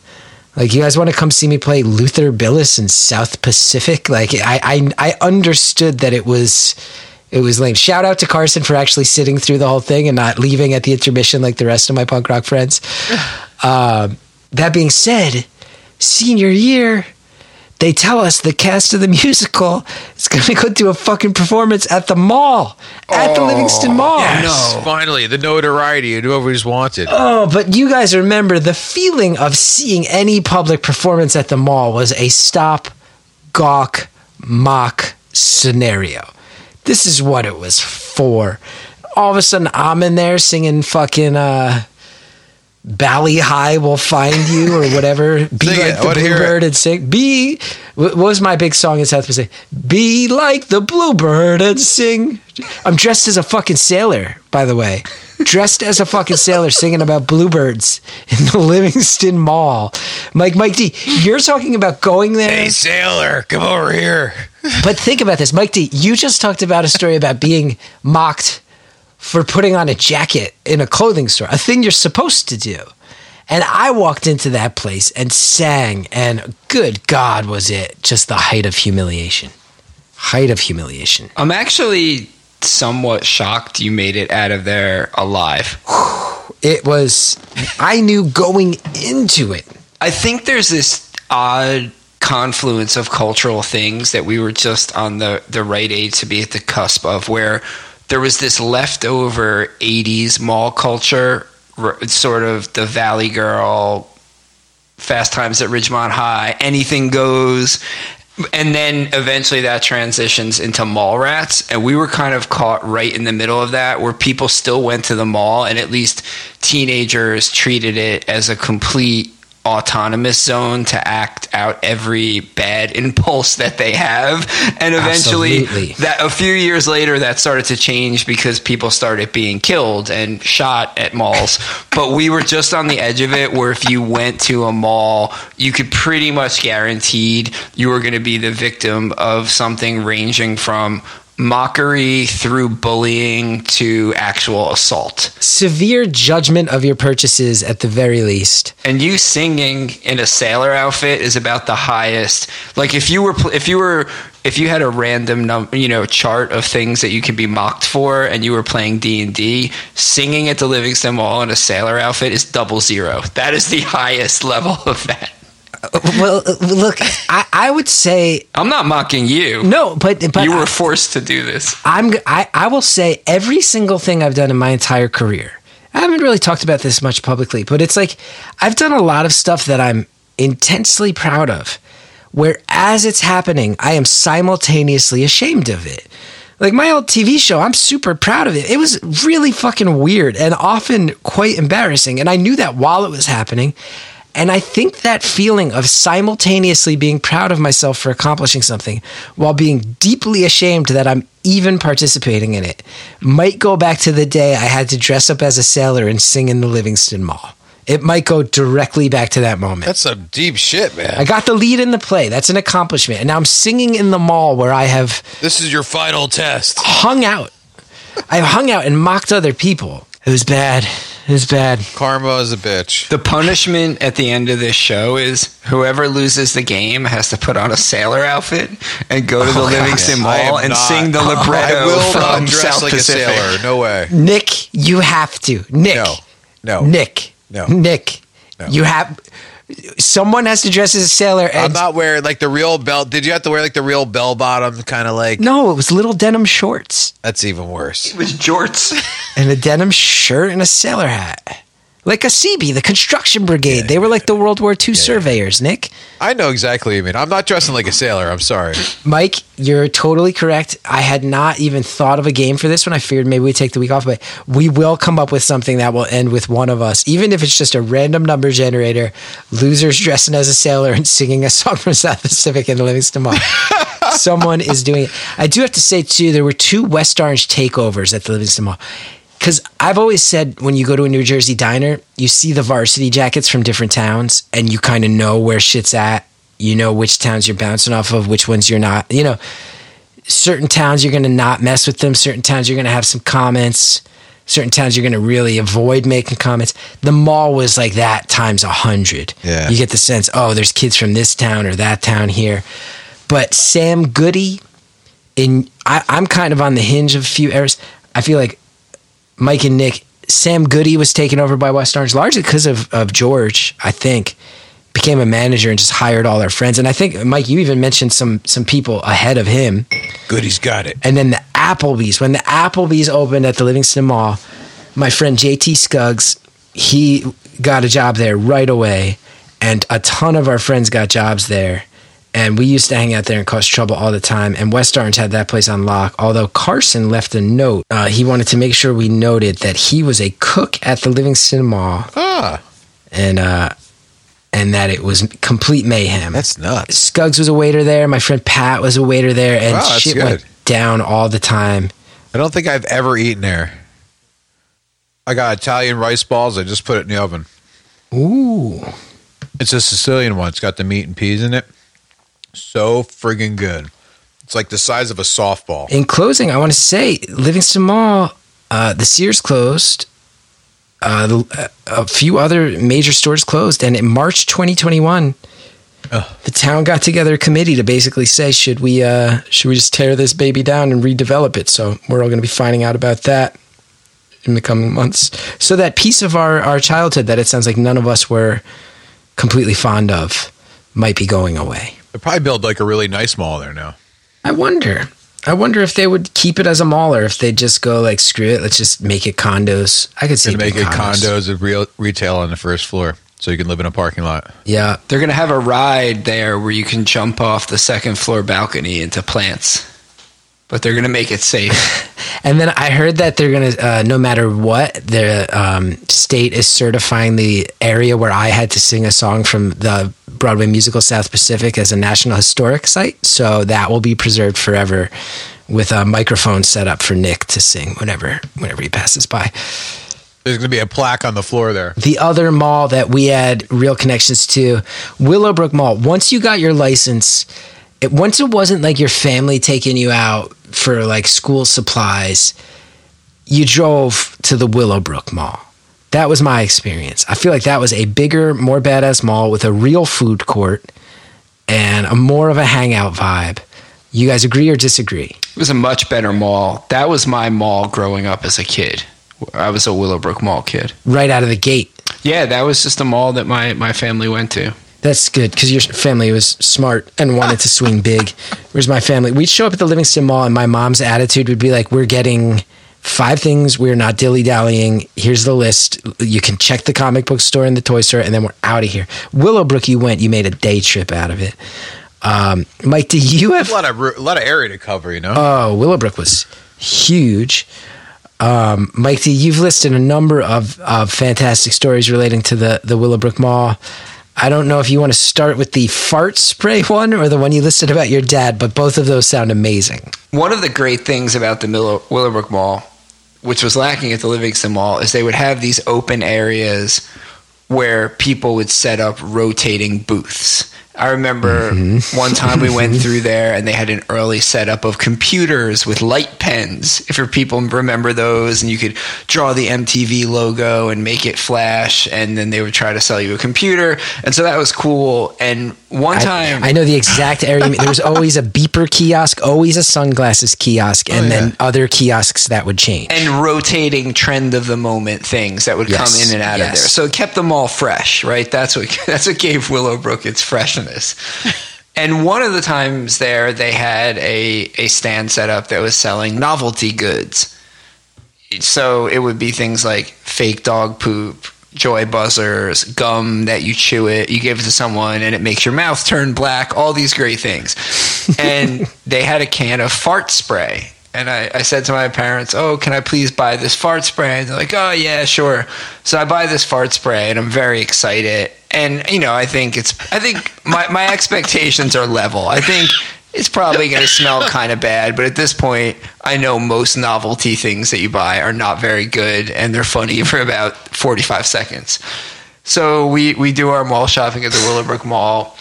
like you guys want to come see me play Luther Billis in South Pacific? Like I I, I understood that it was it was lame. Shout out to Carson for actually sitting through the whole thing and not leaving at the intermission like the rest of my punk rock friends. Um, that being said, senior year, they tell us the cast of the musical is going to go do a fucking performance at the mall, at the Livingston Mall. Yes, finally, the notoriety and whoever's wanted. Oh, but you guys remember the feeling of seeing any public performance at the mall was a stop, gawk, mock scenario. This is what it was for. All of a sudden, I'm in there singing fucking uh, Bali Ha'i will find you or whatever. Be Sing like I the it. bluebird and sing. Be what was my big song in South Pacific? Be like the bluebird and sing. I'm dressed as a fucking sailor, by the way. dressed as a fucking sailor singing about bluebirds in the Livingston Mall. Mike, Mike D, you're talking about going there. Hey, sailor, come over here. But think about this, Mike D. You just talked about a story about being mocked for putting on a jacket in a clothing store, a thing you're supposed to do. And I walked into that place and sang, and good God, was it just the height of humiliation. Height of humiliation. I'm actually somewhat shocked you made it out of there alive. It was, I knew going into it. I think there's this odd confluence of cultural things that we were just on the, the right age to be at the cusp of, where there was this leftover 80s mall culture, sort of the Valley Girl, Fast Times at Ridgemont High, anything goes. And then eventually that transitions into mall rats. And we were kind of caught right in the middle of that where people still went to the mall and at least teenagers treated it as a complete autonomous zone to act out every bad impulse that they have and eventually Absolutely. that a few years later that started to change because people started being killed and shot at malls but we were just on the edge of it where if you went to a mall you could pretty much guaranteed you were going to be the victim of something ranging from mockery through bullying to actual assault. Severe judgment of your purchases at the very least. and you singing in a sailor outfit is about the highest. Like if you were if you were if you had a random num- you know chart of things that you could be mocked for and you were playing D&D singing at the Livingston Mall in a sailor outfit is double zero. That is the highest level of that Well, uh, look, I, I would say I'm not mocking you no, but but you were forced to do this I'm I, I will say every single thing I've done in my entire career. I haven't really talked about this much publicly, but it's like I've done a lot of stuff that I'm intensely proud of. Where as it's happening, I am simultaneously ashamed of it. Like my old TV show, I'm super proud of it. It was really fucking weird and often quite embarrassing. And I knew that while it was happening. And I think that feeling of simultaneously being proud of myself for accomplishing something while being deeply ashamed that I'm even participating in it might go back to the day I had to dress up as a sailor and sing in the Livingston Mall. It might go directly back to that moment. That's some deep shit, man. I got the lead in the play. That's an accomplishment. And now I'm singing in the mall where I have this is your final test. hung out. I've hung out and mocked other people. It was bad. Was bad. Karma is a bitch. the punishment at the end of this show is whoever loses the game has to put on a sailor outfit and go to the oh, Livingston I am Mall and not- sing the libretto I will from not dress South like Pacific. a sailor. No way. Nick, you have to. Nick. No. No. Nick. No. Nick. No. You have. Someone has to dress as a sailor. And I'm not wearing like the real belt. Did you have to wear like the real bell bottom kind of like? No, it was little denim shorts That's even worse. It was jorts. and a denim shirt and a sailor hat. Like a CB, the construction brigade. they were like the World War II surveyors, Nick. I know exactly what you mean. I'm not dressing like a sailor. I'm sorry. Mike, you're totally correct. I had not even thought of a game for this one. I feared maybe we'd take the week off, but we will come up with something that will end with one of us, even if it's just a random number generator, losers dressing as a sailor and singing a song from South Pacific in the Livingston Mall. Someone is doing it. I do have to say, too, there were two West Orange takeovers at the Livingston Mall. Because I've always said when you go to a New Jersey diner, you see the varsity jackets from different towns and you kind of know where shit's at. You know which towns you're bouncing off of, which ones you're not. You know, certain towns you're going to not mess with them, certain towns you're going to have some comments, certain towns you're going to really avoid making comments. The mall was like that times a hundred. Yeah. You get the sense, oh, there's kids from this town or that town here. But Sam Goody, in I, I'm kind of on the hinge of a few errors. I feel like Mike and Nick, Sam Goody was taken over by West Orange largely because of, of George, I think. Became a manager and just hired all our friends. And I think Mike, you even mentioned some some people ahead of him. Goody's got it. And then the Applebee's. When the Applebee's opened at the Livingston Mall, my friend JT Scuggs, he got a job there right away. And a ton of our friends got jobs there. And we used to hang out there and cause trouble all the time. And West Orange had that place on lock. Although Carson left a note, uh, he wanted to make sure we noted that he was a cook at the Livingston Mall, Ah, and uh, and that it was complete mayhem. that's nuts. Scuggs was a waiter there. My friend Pat was a waiter there, and Wow, shit good. went down all the time. I don't think I've ever eaten there. I got Italian rice balls. I just put it in the oven. Ooh. It's a Sicilian one. It's got the meat and peas in it. So friggin' good. It's like the size of a softball. In closing, I want to say Livingston Mall, uh, the Sears closed. Uh, the, a few other major stores closed, and in March 2021, the town got together a committee to basically say, should we, uh, should we just tear this baby down and redevelop it? So we're all going to be finding out about that in the coming months. So that piece of our our childhood that it sounds like none of us were completely fond of might be going away. They probably build like a really nice mall there now. I wonder. I wonder if they would keep it as a mall or if they'd just go like screw it, let's just make it condos. I could see Gonna make being it condos with real retail on the first floor, so you can live in a parking lot. Yeah, They're going to have a ride there where you can jump off the second floor balcony into plants. But they're going to make it safe. and then I heard that they're gonna, uh, no matter what, the um, state is certifying the area where I had to sing a song from the Broadway musical South Pacific as a National Historic Site. So that will be preserved forever, with a microphone set up for Nick to sing whenever whenever he passes by. There's going to be a plaque on the floor there. the other mall that we had real connections to, Willowbrook Mall. Once you got your license, it, once it wasn't like your family taking you out for like school supplies, you drove to the Willowbrook Mall. That was my experience. I feel like that was a bigger, more badass mall with a real food court and a more of a hangout vibe. You guys agree or disagree? It was a much better mall. That was my mall growing up as a kid. I was a Willowbrook Mall kid. Right out of the gate. Yeah, that was just a mall that my, my family went to. That's good because your family was smart and wanted to swing big. Whereas my family, we'd show up at the Livingston Mall, and my mom's attitude would be like, "We're getting five things. We're not dilly dallying. Here's the list. You can check the comic book store and the toy store, and then we're out of here." Willowbrook, you went. You made a day trip out of it. Um, Mike, do you have? A lot of a lot of area to cover, you know. Oh, Willowbrook was huge. Um, Mike, D, you've listed a number of, of fantastic stories relating to the, the Willowbrook Mall. I don't know if you want to start with the fart spray one or the one you listed about your dad, but both of those sound amazing. One of the great things about the Miller, Willowbrook Mall, which was lacking at the Livingston Mall, is they would have these open areas where people would set up rotating booths. I remember mm-hmm. one time we went through there and they had an early setup of computers with light pens. If your people remember those, and you could draw the MTV logo and make it flash, and then they would try to sell you a computer. And so that was cool. And one time, I, know the exact area. There was always a beeper kiosk, always a sunglasses kiosk, and oh, then other kiosks that would change. and rotating trend of the moment things that would Yes, come in and out of there. So it kept them all fresh, right? That's what that's what gave Willowbrook its freshness. and one of the times there, they had a a stand set up that was selling novelty goods. So it would be things like fake dog poop, joy buzzers, gum that you chew it, you give it to someone and it makes your mouth turn black, all these great things. and they had a can of fart spray. And I, I said to my parents, Oh, can I please buy this fart spray? And they're like, Oh, yeah, sure. So I buy this fart spray and I'm very excited. And, you know, I think it's, I think my, my expectations are level. I think it's probably going to smell kind of bad, but at this point, I know most novelty things that you buy are not very good and they're funny for about 45 seconds. So we, we do our mall shopping at the Willowbrook Mall.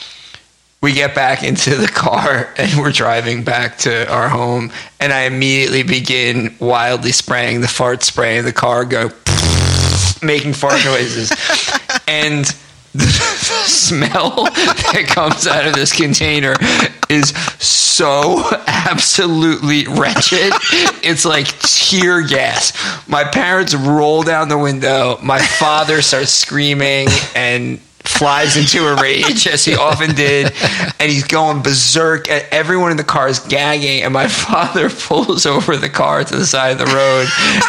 We get back into the car and we're driving back to our home, and I immediately begin wildly spraying the fart spray in the car, go making fart noises. and the smell that comes out of this container is so absolutely wretched. It's like tear gas. My parents roll down the window. My father starts screaming and flies into a rage as he often did and he's going berserk and everyone in the car is gagging and my father pulls over the car to the side of the road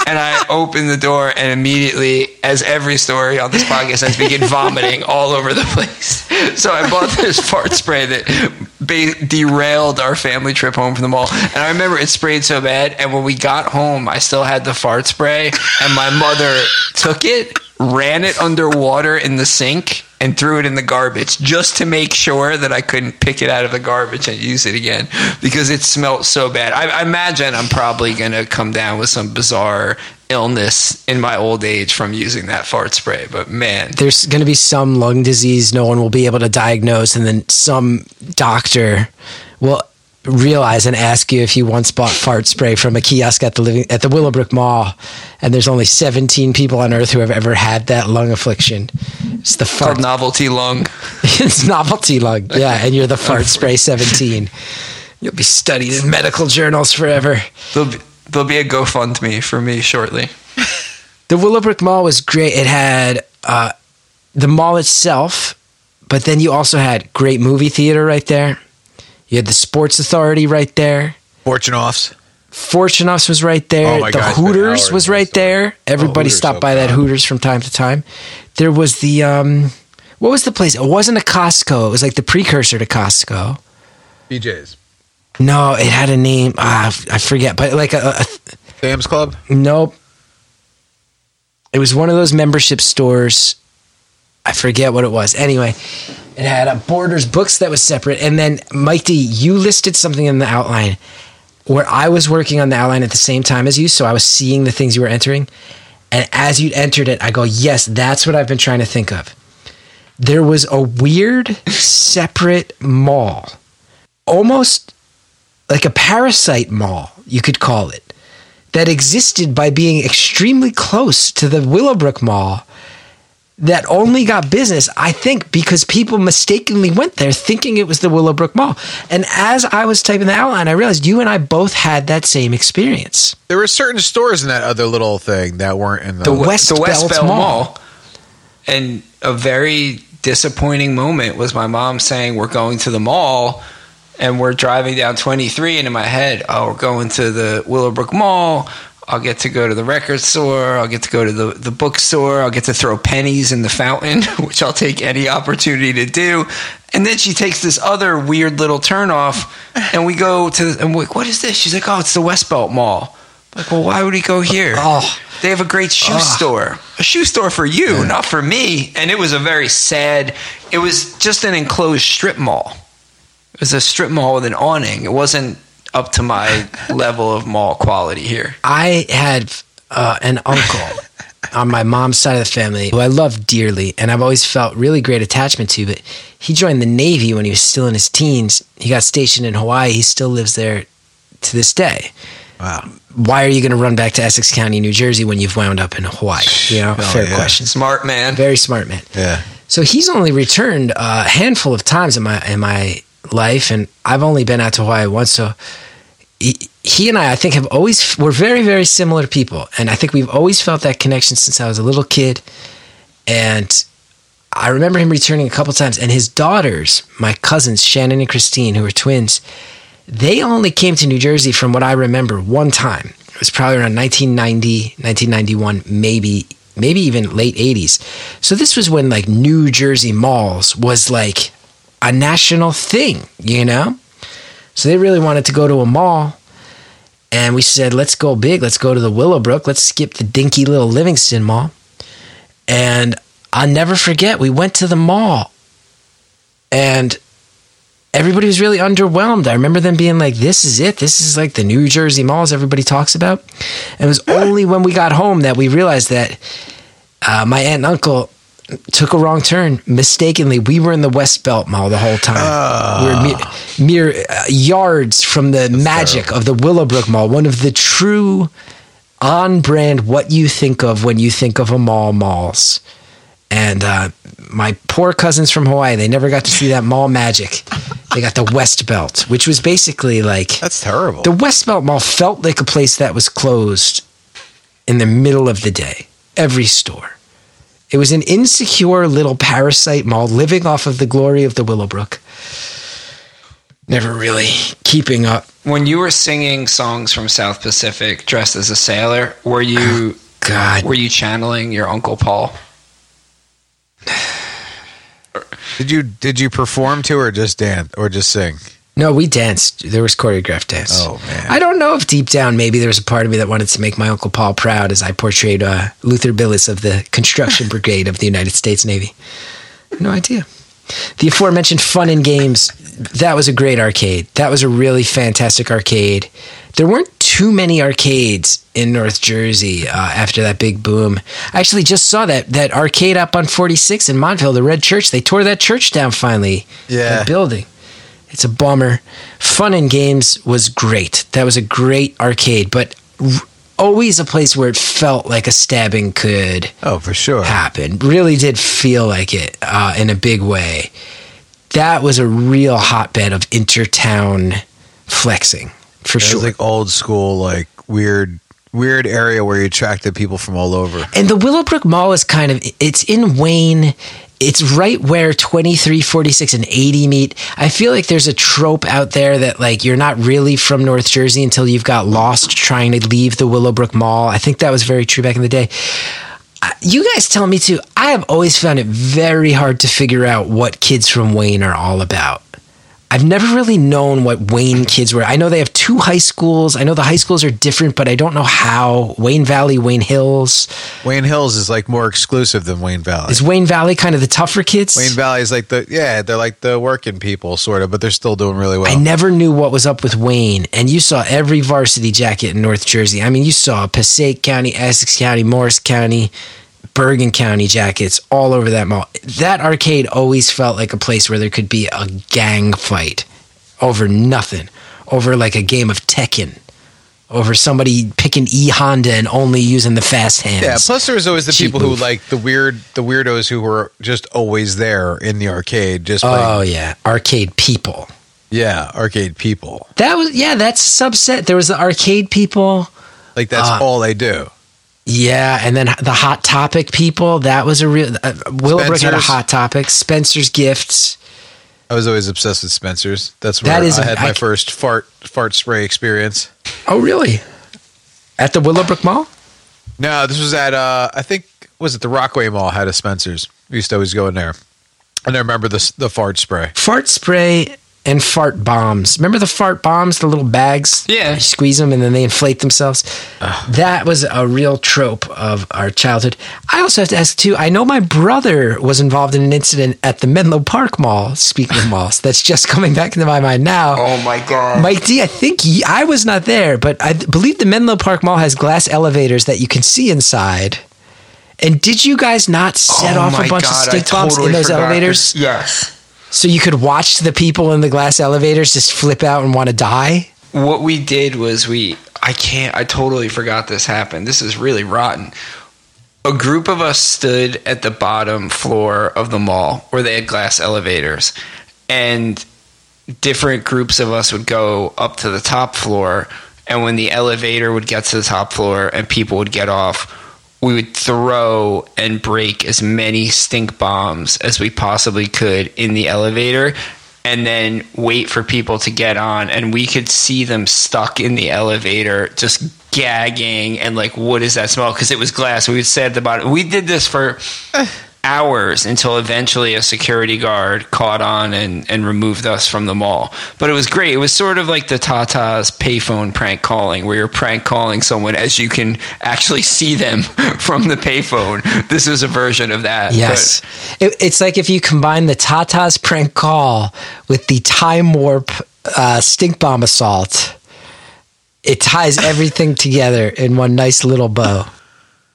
and I open the door and immediately as every story on this podcast I begin vomiting all over the place. So I bought this fart spray that ba- derailed our family trip home from the mall and I remember it sprayed so bad and when we got home I still had the fart spray and my mother took it ran it underwater in the sink and threw it in the garbage just to make sure that I couldn't pick it out of the garbage and use it again because it smelled so bad. I, I imagine I'm probably going to come down with some bizarre illness in my old age from using that fart spray. But man, There's going to be some lung disease no one will be able to diagnose, and then some doctor will realize and ask you if you once bought fart spray from a kiosk at the living at the Willowbrook Mall, and there's only 17 people on Earth who have ever had that lung affliction. It's the fart. called novelty lung. it's novelty lung, yeah, and you're the fart spray 17. You'll be studied in medical journals forever. There'll be, there'll be a GoFundMe for me shortly. The Willowbrook Mall was great. It had uh, the mall itself, but then you also had great movie theater right there. You had the Sports Authority right there. Fortune offs. Fortunoffs was right there. Oh the God, Hooters was right there. Everybody Hooters stopped by that. Hooters from time to time. There was the um, what was the place? It wasn't a Costco. It was like the precursor to Costco. BJ's. No, it had a name. Ah, I forget, but like a, a, Sam's Club. Nope. It was one of those membership stores. I forget what it was. Anyway, it had a Borders books that was separate. And then, Mike D, you listed something in the outline where I was working on the outline at the same time as you. So I was seeing the things you were entering. And as you entered it, I go, yes, that's what I've been trying to think of. There was a weird, separate mall, almost like a parasite mall, you could call it that existed by being extremely close to the Willowbrook Mall that only got business, I think, because people mistakenly went there thinking it was the Willowbrook Mall. And as I was typing the outline, I realized you and I both had that same experience. There were certain stores in that other little thing that weren't in the. The West the West Belt Bell Mall. Mall. And a very disappointing moment was my mom saying, We're going to the mall and we're driving down 23. And in my head, oh, we're going to the Willowbrook Mall. I'll get to go to the record store. I'll get to go to the, the bookstore. I'll get to throw pennies in the fountain, which I'll take any opportunity to do. And then she takes this other weird little turn off, and we go to. And we're like, what is this? She's like, oh, it's the West Belt Mall. I'm like, well, why would we go here? Oh. oh. They have a great shoe store. A shoe store for you, not for me. And it was a very sad. It was just an enclosed strip mall. It was a strip mall with an awning. It wasn't up to my level of mall quality here. I had uh, an uncle on my mom's side of the family who I love dearly, and I've always felt really great attachment to. But he joined the Navy when he was still in his teens. He got stationed in Hawaii. He still lives there to this day. wow. Why are you going to run back to Essex County, New Jersey, when you've wound up in Hawaii? You know, Oh, fair yeah. question. Smart man. Very smart man. Yeah. So he's only returned a handful of times in my in my life, and I've only been out to Hawaii once. So he, he and I, I think, have always we're very very similar people, and I think we've always felt that connection since I was a little kid. And I remember him returning a couple times, and his daughters, my cousins Shannon and Christine, who are twins, they only came to New Jersey from what I remember one time. It was probably around 1990, 1991, maybe maybe even late 80s. So this was when like New Jersey malls was like a national thing, you know? So they really wanted to go to a mall. And we said, let's go big. Let's go to the Willowbrook. Let's skip the dinky little Livingston Mall. And I'll never forget, we went to the mall and everybody was really underwhelmed. I remember them being like, this is it. This is like the New Jersey malls everybody talks about. And it was only when we got home that we realized that uh, my aunt and uncle took a wrong turn mistakenly. We were in the West Belt Mall the whole time. we were mere, mere uh, yards from the magic of the Willowbrook Mall, one of the true on brand what you think of when you think of a mall malls. And uh, my poor cousins from Hawaii, they never got to see that mall magic. They got the West Belt, which was basically like That's terrible. the West Belt Mall felt like a place that was closed in the middle of the day. Every store. It was an insecure little parasite mall living off of the glory of the Willowbrook. Never really keeping up. When you were singing songs from South Pacific dressed as a sailor, were you oh, God. were you channeling your uncle Paul? Did you did you perform to or just dance or just sing? No, we danced. There was choreographed dance. Oh, man. I don't know if deep down maybe there was a part of me that wanted to make my Uncle Paul proud as I portrayed uh, Luther Billis of the Construction Brigade of the United States Navy. No idea. The aforementioned Fun and Games, that was a great arcade. That was a really fantastic arcade. There weren't too many arcades in North Jersey uh, after that big boom. I actually just saw that that arcade up on 46 in Montville, the Red Church. They tore that church down finally. Yeah. Building. It's a bummer. Fun and Games was great. That was a great arcade, but r- always a place where it felt like a stabbing could Oh, for sure. happen. Really did feel like it uh, in a big way. That was a real hotbed of intertown flexing for It sure. was like old school, like weird, weird area where you attracted people from all over. and the Willowbrook Mall is kind of it's in Wayne. It's right where 23, 46, and 80 meet. I feel like there's a trope out there that like you're not really from North Jersey until you've got lost trying to leave the Willowbrook Mall. I think that was very true back in the day. You guys tell me too. I have always found it very hard to figure out what kids from Wayne are all about. I've never really known what Wayne kids were. I know they have two high schools. I know the high schools are different, but I don't know how. Wayne Valley, Wayne Hills. Wayne Hills is like more exclusive than Wayne Valley. Is Wayne Valley kind of the tougher kids? Wayne Valley is like the yeah, they're like the working people sort of, but they're still doing really well. I never knew what was up with Wayne, and you saw every varsity jacket in North Jersey. I mean, you saw Passaic County, Essex County, Morris County, Bergen County jackets all over that mall. That arcade always felt like a place where there could be a gang fight over nothing, over like a game of Tekken, over somebody picking E Honda and only using the fast hands. Yeah, plus there was always the Cheap people who like the weird the weirdos who were just always there in the arcade, just oh playing. yeah, arcade people. yeah, arcade people. That was yeah, that's a subset. There was the arcade people. Like that's Ah. all they do. Yeah, and then the Hot Topic people. That was a real. Uh, Willowbrook had a Hot Topic. Spencer's Gifts. I was always obsessed with Spencer's. That's where That is I had I my first fart fart spray experience. Oh, really? At the Willowbrook Mall? No, this was at uh I think was it the Rockaway Mall had a Spencer's. We used to always go in there. And I remember the the fart spray. Fart spray and fart bombs. Remember the fart bombs, the little bags? Yeah. You squeeze them and then they inflate themselves. That was a real trope of our childhood. I also have to ask too. I know my brother was involved in an incident at the Menlo Park Mall. Speaking of malls, that's just coming back into my mind now. Oh my god. Mike D, I think I was not there, but I believe the Menlo Park Mall has glass elevators that you can see inside. And did you guys not set Oh off a bunch God, of stink bombs in those forgot elevators? Yes. So you could watch the people in the glass elevators just flip out and want to die? What we did was we I can't I totally forgot this happened. This is really rotten. A group of us stood at the bottom floor of the mall where they had glass elevators and different groups of us would go up to the top floor and when the elevator would get to the top floor and people would get off we would throw and break as many stink bombs as we possibly could in the elevator and then wait for people to get on. And we could see them stuck in the elevator just gagging and like what is that smell? Because it was glass. We would say at the bottom we did this for uh. Hours until eventually a security guard caught on and, and removed us from the mall. But it was great. It was sort of like the Tata's payphone prank calling, where you're prank calling someone as you can actually see them from the payphone. This was a version of that. Yes. It, it's like if you combine the Tata's prank call with the time warp uh, stink bomb assault, it ties everything together in one nice little bow.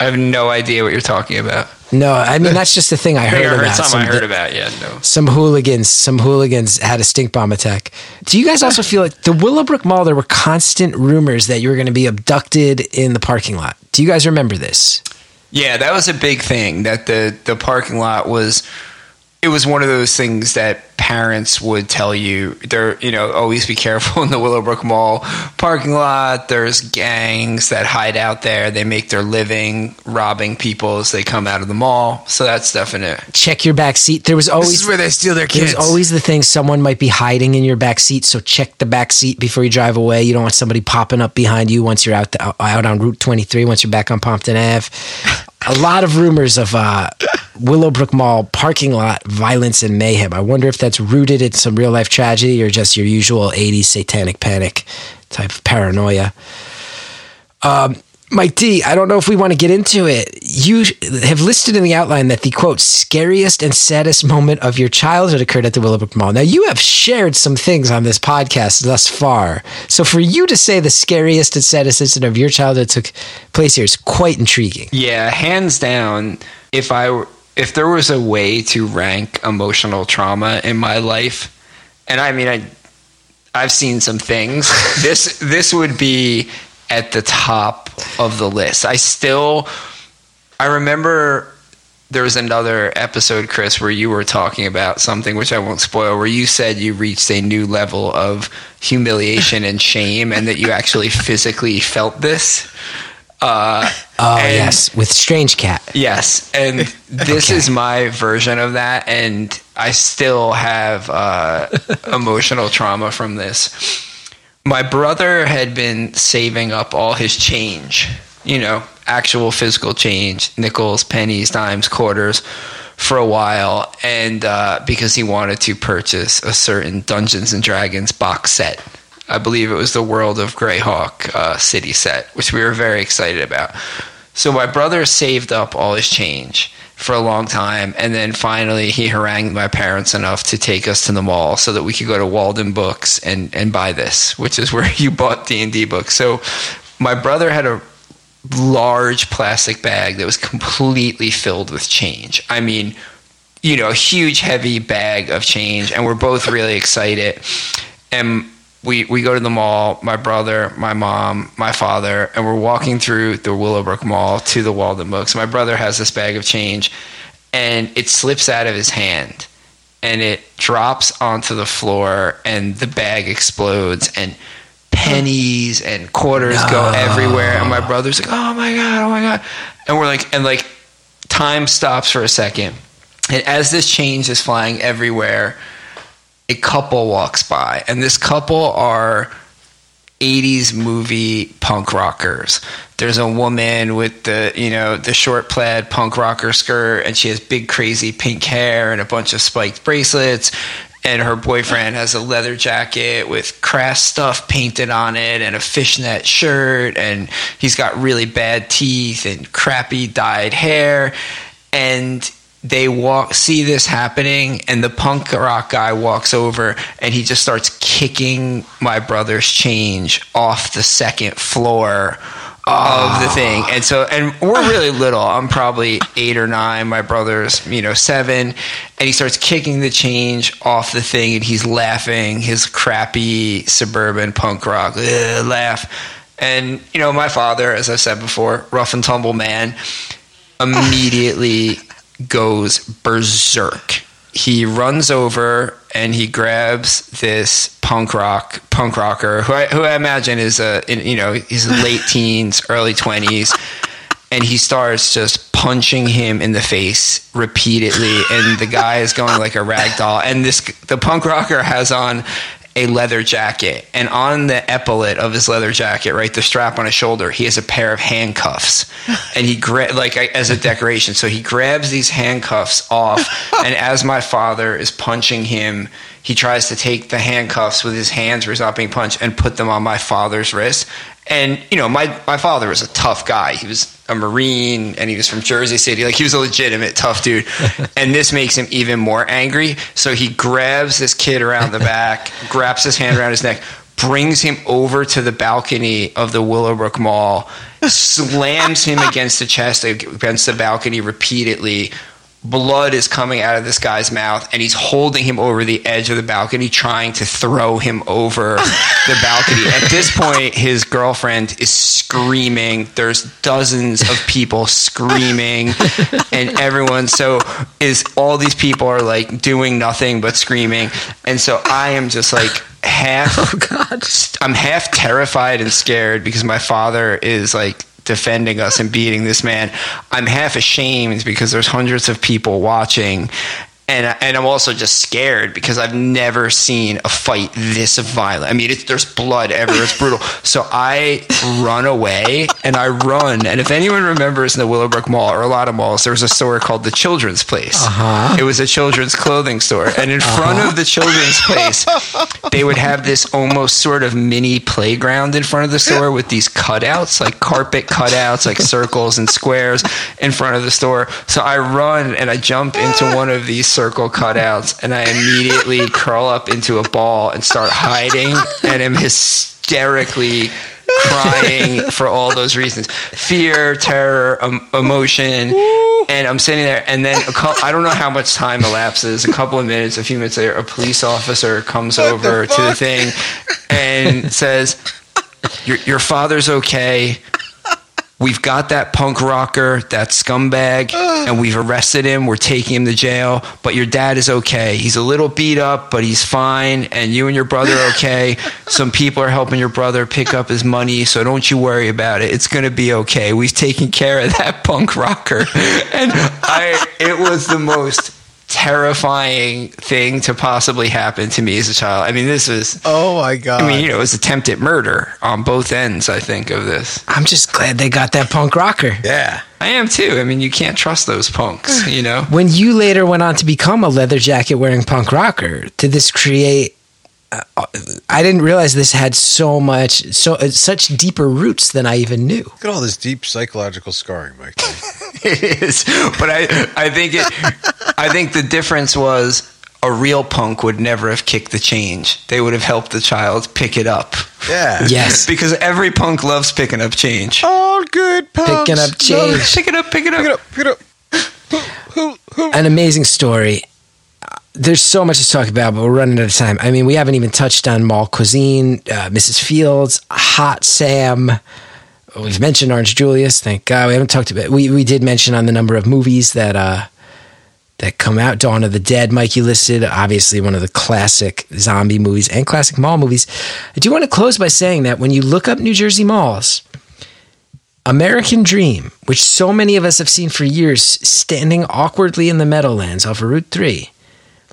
But I have no idea what you're talking about. No, I mean, that's just the thing I I heard I heard about. something I Some- heard about. Yeah, no. some hooligans some hooligans had a stink bomb attack do you guys also feel like the willowbrook mall there were constant rumors that you were going to be abducted in the parking lot do you guys remember this Yeah, that was a big thing. That the the parking lot was. It was one of those things that parents would tell you. They're you know always be careful in the Willowbrook Mall parking lot. There's gangs that hide out there. They make their living robbing people as they come out of the mall. So that's definite. check your back seat there was This always is where they steal their kids. There's always the thing someone might be hiding in your back seat, so check the back seat before you drive away. You don't want somebody popping up behind you once you're out the, out on Route 23, once you're back on Pompton Ave. A lot of rumors of uh, Willowbrook Mall parking lot violence and mayhem. I wonder if that's rooted in some real life tragedy or just your usual 80s satanic panic type of paranoia. Um, Mike D, I don't know if we want to get into it. You have listed in the outline that the quote scariest and saddest moment of your childhood occurred at the Willowbrook Mall. Now, you have shared some things on this podcast thus far. So, for you to say the scariest and saddest incident of your childhood took place here is quite intriguing. Yeah, hands down. If I were, if there was a way to rank emotional trauma in my life, and I mean, I I've seen some things. this this would be at the top of the list. I still, I remember there was another episode, Chris, where you were talking about something which I won't spoil, where you said you reached a new level of humiliation and shame, and that you actually physically felt this. Uh, Oh, and- yes, with Strange Cat. Yes, and this Okay. is my version of that, and I still have uh, emotional trauma from this. My brother had been saving up all his change, you know, actual physical change, nickels, pennies, dimes, quarters, for a while, and uh, because he wanted to purchase a certain Dungeons and Dragons box set. I believe it was the World of Greyhawk uh, city set, which we were very excited about. So my brother saved up all his change for a long time, and then finally he harangued my parents enough to take us to the mall so that we could go to Walden Books and and buy this, which is where you bought D and D books. So my brother had a large plastic bag that was completely filled with change. I mean, you know, a huge heavy bag of change, and we're both really excited. And we we go to the mall, my brother, my mom, my father, and we're walking through the Willowbrook Mall to the Walden Books. My brother has this bag of change, and it slips out of his hand, and it drops onto the floor, and the bag explodes, and pennies and quarters go everywhere. And my brother's like, "Oh my god, oh my god," and we're like, and like, time stops for a second, and as this change is flying everywhere a couple walks by, and this couple are 80s movie punk rockers. There's a woman with the, you know, the short plaid punk rocker skirt, and she has big, crazy pink hair and a bunch of spiked bracelets. And her boyfriend has a leather jacket with crass stuff painted on it and a fishnet shirt. And he's got really bad teeth and crappy dyed hair. And they walk see this happening and the punk rock guy walks over and he just starts kicking my brother's change off the second floor of the thing. And so and we're really little. I'm probably eight or nine. My brother's you know seven. And he starts kicking the change off the thing and he's laughing his crappy suburban punk rock "Ugh," laugh. And you know my father as i said before rough and tumble man immediately goes berserk. He runs over and he grabs this punk rock punk rocker who I, who I imagine is a in, you know he's late teens, early twenties, and he starts just punching him in the face repeatedly, and the guy is going like a rag doll. And this the punk rocker has on a leather jacket, and on the epaulet of his leather jacket, right, the strap on his shoulder, he has a pair of handcuffs, and he gra- like as a decoration. So he grabs these handcuffs off, and as my father is punching him, he tries to take the handcuffs with his hands where he's not being punched and put them on my father's wrist. And you know, my my father was a tough guy. He was a marine, and he was from Jersey City. Like he was a legitimate tough dude. and this makes him even more angry. So he grabs this kid around the back, grabs his hand around his neck, brings him over to the balcony of the Willowbrook Mall, slams him against the chest against the balcony repeatedly. Blood is coming out of this guy's mouth, and he's holding him over the edge of the balcony, trying to throw him over the balcony. At this point, his girlfriend is screaming. There's dozens of people screaming, and everyone. So is all these people are like doing nothing but screaming, and so I am just like half. Oh God! I'm half terrified and scared because my father is like defending us and beating this man. I'm half ashamed because there's hundreds of people watching. And and I'm also just scared because I've never seen a fight this violent. I mean, there's blood everywhere. It's brutal. So I run away and I run. And if anyone remembers in the Willowbrook Mall or a lot of malls, there was a store called the Children's Place. Uh-huh. It was a children's clothing store, and in front of the Children's Place, they would have this almost sort of mini playground in front of the store with these cutouts, like carpet cutouts, like circles and squares in front of the store. So I run and I jump into one of these circle cutouts and I immediately curl up into a ball and start hiding and am hysterically crying for all those reasons. Fear terror um, emotion and i'm sitting there and then a cou- i don't know how much time elapses. A couple of minutes a few minutes later a police officer comes over to the thing and says your, your father's okay We've got that punk rocker, that scumbag, and we've arrested him. We're taking him to jail, but your dad is okay. He's a little beat up, but he's fine, and you and your brother are okay. Some people are helping your brother pick up his money, so don't you worry about it. It's going to be okay. We've taken care of that punk rocker. And I it was the most terrifying thing to possibly happen to me as a child. I mean, this was Oh my god! I mean, you know, it was attempted murder on both ends, I think, of this. I'm just glad they got that punk rocker. yeah. I am too. I mean, you can't trust those punks, you know? When you later went on to become a leather jacket wearing punk rocker, did this create? I didn't realize this had so much, so uh, such deeper roots than I even knew. Look at all this deep psychological scarring, Mike. it is. But I I think it I think the difference was a real punk would never have kicked the change. They would have helped the child pick it up. Yeah. Yes, Because every punk loves picking up change. All good punks. picking up change. Pick it up, pick it up. Pick it up. Pick it up. An amazing story. There's so much to talk about, but we're running out of time. I mean, we haven't even touched on mall cuisine, uh, Mrs. Fields, Hot Sam. We've mentioned Orange Julius. Thank God we haven't talked about. We we did mention on the number of movies that uh, that come out. Dawn of the Dead, Mike, you listed obviously one of the classic zombie movies and classic mall movies. I do want to close by saying that when you look up New Jersey malls, American Dream, which so many of us have seen for years, standing awkwardly in the Meadowlands off of Route 3.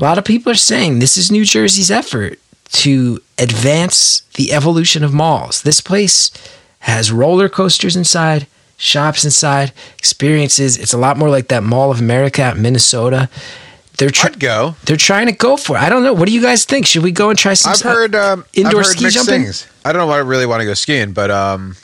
A lot of people are saying this is New Jersey's effort to advance the evolution of malls. This place has roller coasters inside, shops inside, experiences. It's a lot more like that Mall of America at Minnesota. They're I'd go. they're trying to go for it. I don't know. What do you guys think? Should we go and try some I've heard um, indoor I've heard ski jumping? things. I don't know. I really want to go skiing, but um,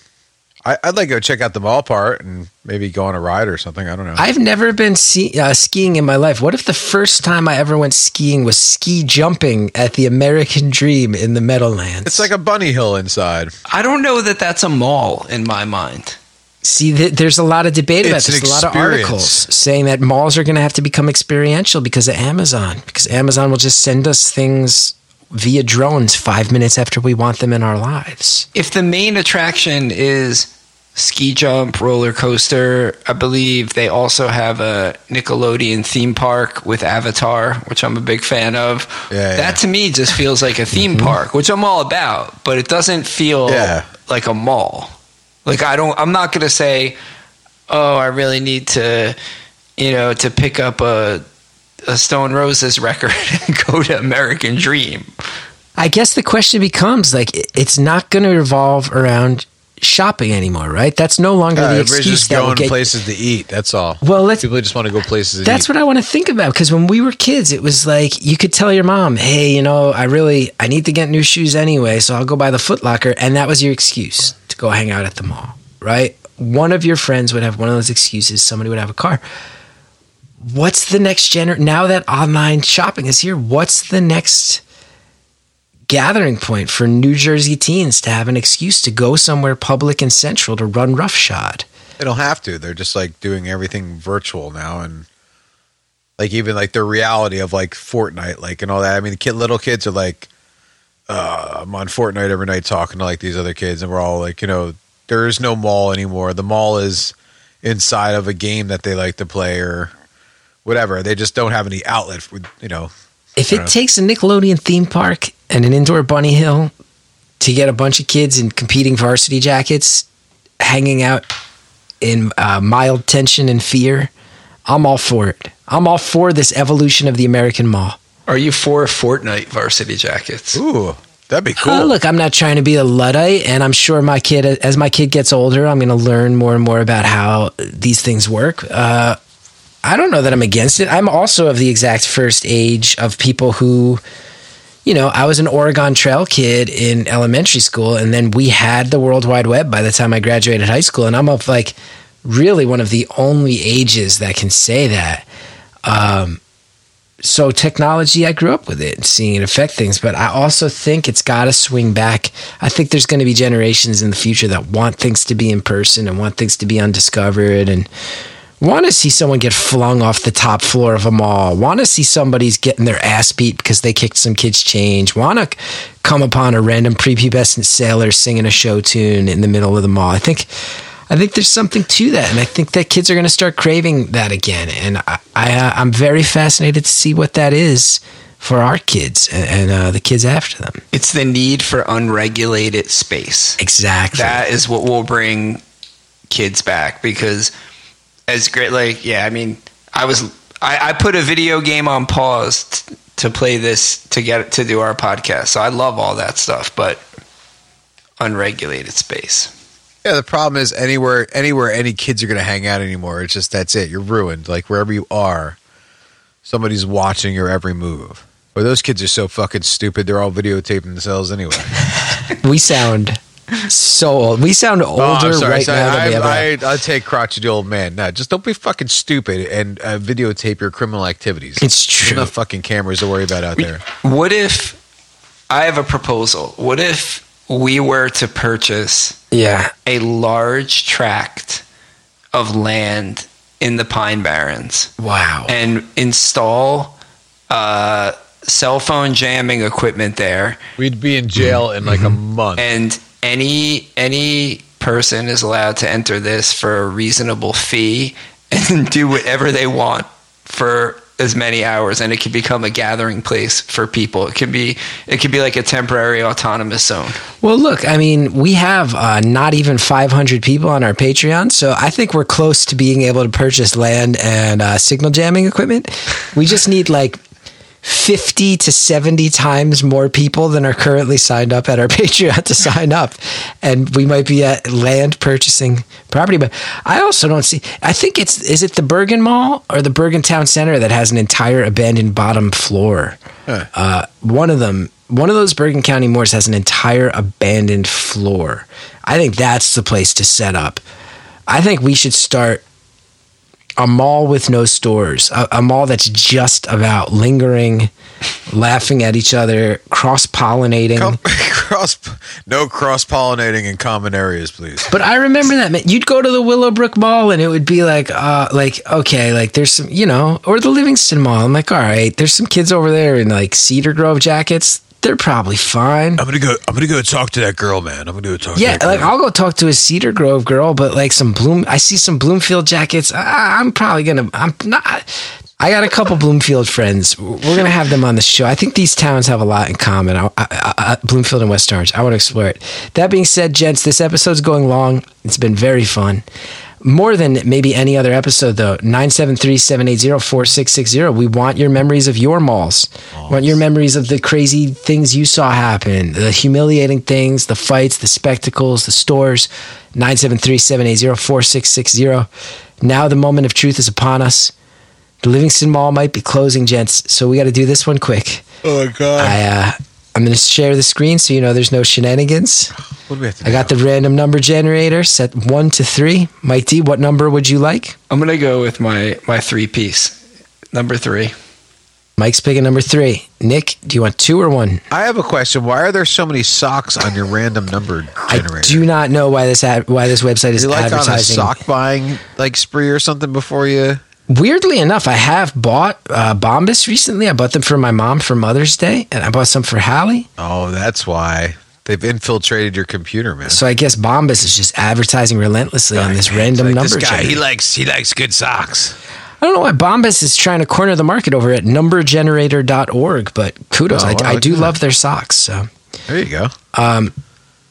I, I'd like to go check out the mall part and maybe go on a ride or something. I don't know. I've never been ski- uh, skiing in my life. What if the first time I ever went skiing was ski jumping at the American Dream in the Meadowlands? it's like a bunny hill inside. I don't know that that's a mall in my mind. See, th- there's a lot of debate about It's this. an A lot of articles saying that malls are going to have to become experiential because of Amazon. Because Amazon will just send us things via drones five minutes after we want them in our lives. If the main attraction is ski jump, roller coaster, I believe they also have a Nickelodeon theme park with Avatar, which I'm a big fan of. Yeah, that yeah. to me just feels like a theme mm-hmm. park, which I'm all about, but it doesn't feel Yeah. like a mall. Like I don't I'm not going to say, "Oh, I really need to, you know, to pick up a a Stone Roses record and go to American Dream." I guess the question becomes like, it's not going to revolve around shopping anymore, right? That's no longer the everybody's excuse just that going get places to eat. That's all. Well, let's- people just want to go places. To That's eat. what I want to think about because when we were kids, it was like you could tell your mom, "Hey, you know, I really I need to get new shoes anyway, so I'll go buy the Foot Locker," and that was your excuse to go hang out at the mall, right? One of your friends would have one of those excuses. Somebody would have a car. What's the next gener? Now that online shopping is here, what's the next gathering point for New Jersey teens to have an excuse to go somewhere public and central to run roughshod? They don't have to. They're just like doing everything virtual now, and like even like the reality of like Fortnite, like and all that. I mean, the kid, little kids are like, uh, I'm on Fortnite every night talking to like these other kids, and we're all like, you know, there is no mall anymore. The mall is inside of a game that they like to play or whatever. They just don't have any outlet for you know. If it takes a Nickelodeon theme park and an indoor bunny hill to get a bunch of kids in competing varsity jackets hanging out in uh, mild tension and fear I'm all for it. I'm all for this evolution of the American mall. Are you for Fortnite varsity jackets? Ooh, that'd be cool. Uh, look, I'm not trying to be a luddite, and I'm sure my kid, as my kid gets older, I'm going to learn more and more about how these things work. Uh, I don't know that I'm against it. I'm also of the exact first age of people who, you know, I was an Oregon Trail kid in elementary school, and then we had the World Wide Web by the time I graduated high school, and I'm of like really one of the only ages that can say that. Um, so technology, I grew up with it, seeing it affect things, but I also think it's got to swing back. I think there's going to be generations in the future that want things to be in person and want things to be undiscovered and want to see someone get flung off the top floor of a mall. Want to see somebody's getting their ass beat because they kicked some kid's change. Want to come upon a random prepubescent sailor singing a show tune in the middle of the mall. I think I think there's something to that, and I think that kids are going to start craving that again. And I, I uh, I'm very fascinated to see what that is for our kids and, and uh, the kids after them. It's the need for unregulated space. Exactly. That is what will bring kids back because as great like yeah, I mean, I was I, I put a video game on pause t- to play this to get to do our podcast. So I love all that stuff, but unregulated space. Yeah, the problem is anywhere anywhere any kids are going to hang out anymore. It's just that's it. You're ruined. Like wherever you are, somebody's watching your every move. Or those kids are so fucking stupid. They're all videotaping themselves anyway. we sound so old. We sound older Oh, I'm sorry. right So now I, than we ever. I, I, I take crotchety old man. No, just don't be fucking stupid and uh, videotape your criminal activities. It's There's true. enough fucking cameras to worry about out there. What if I have a proposal? What if we were to purchase yeah. a large tract of land in the Pine Barrens Wow. and install uh, cell phone jamming equipment there? We'd be in jail in like a Mm-hmm. month. and any any person is allowed to enter this for a reasonable fee and do whatever they want for as many hours. And it can become a gathering place for people. It could be it could be like a temporary autonomous zone. Well, look, I mean, we have uh, not even 500 people on our Patreon, so I think we're close to being able to purchase land and uh, signal jamming equipment. We just need like 50 to 70 times more people than are currently signed up at our Patreon to sign up. And we might be at land purchasing property. But I also don't see, I think it's, is it the Bergen Mall or the Bergen Town Center that has an entire abandoned bottom floor? Uh, one of them, one of those Bergen County malls has an entire abandoned floor. I think that's the place to set up. I think we should start a mall with no stores, a, a mall that's just about lingering, laughing at each other, cross pollinating. Com- cross, no cross pollinating in common areas, please. But I remember that man. You'd go to the Willowbrook Mall and it would be like, uh, like okay, like there's some, you know, or the Livingston Mall. I'm like, all right, there's some kids over there in like Cedar Grove jackets. They're probably fine. I'm gonna go. I'm gonna go talk to that girl, man. I'm gonna go talk. Yeah, to that like. I'll go talk to a Cedar Grove girl, but like some Bloom, I see some Bloomfield jackets. I, I'm probably gonna. I'm not. I got a couple Bloomfield friends. We're gonna have them on the show. I think these towns have a lot in common. I, I, I, Bloomfield and West Orange. I want to explore it. That being said, gents, this episode's going long. It's been very fun. More than maybe any other episode, though. 973-780-4660. We want your memories of your malls. We want your memories of the crazy things you saw happen, the humiliating things, the fights, the spectacles, the stores. 973-780-4660. Now the moment of truth is upon us. The Livingston Mall might be closing, gents, so we got to do this one quick. oh my god. I, uh, I'm going to share the screen so you know there's no shenanigans. what do we have to I got the random number generator set one to three. Mike D, what number would you like? i'm gonna go with my my three piece number three Mike's picking number three. Nick, do you want two or one? I have a question. Why are there so many socks on your random number generator? I do not know why this ad, why this website is you like on a advertising. sock buying like spree or something before you? Weirdly enough, I have bought uh, Bombas recently. I bought them for my mom for Mother's Day, and I bought some for Hallie. Oh, that's why they've infiltrated your computer, man. So I guess Bombas is just advertising relentlessly on this random Like, number this guy, generator. he likes he likes good socks. I don't know why Bombas is trying to corner the market over at numbergenerator.org, but kudos. Oh, I, I do love their socks. So, There you go.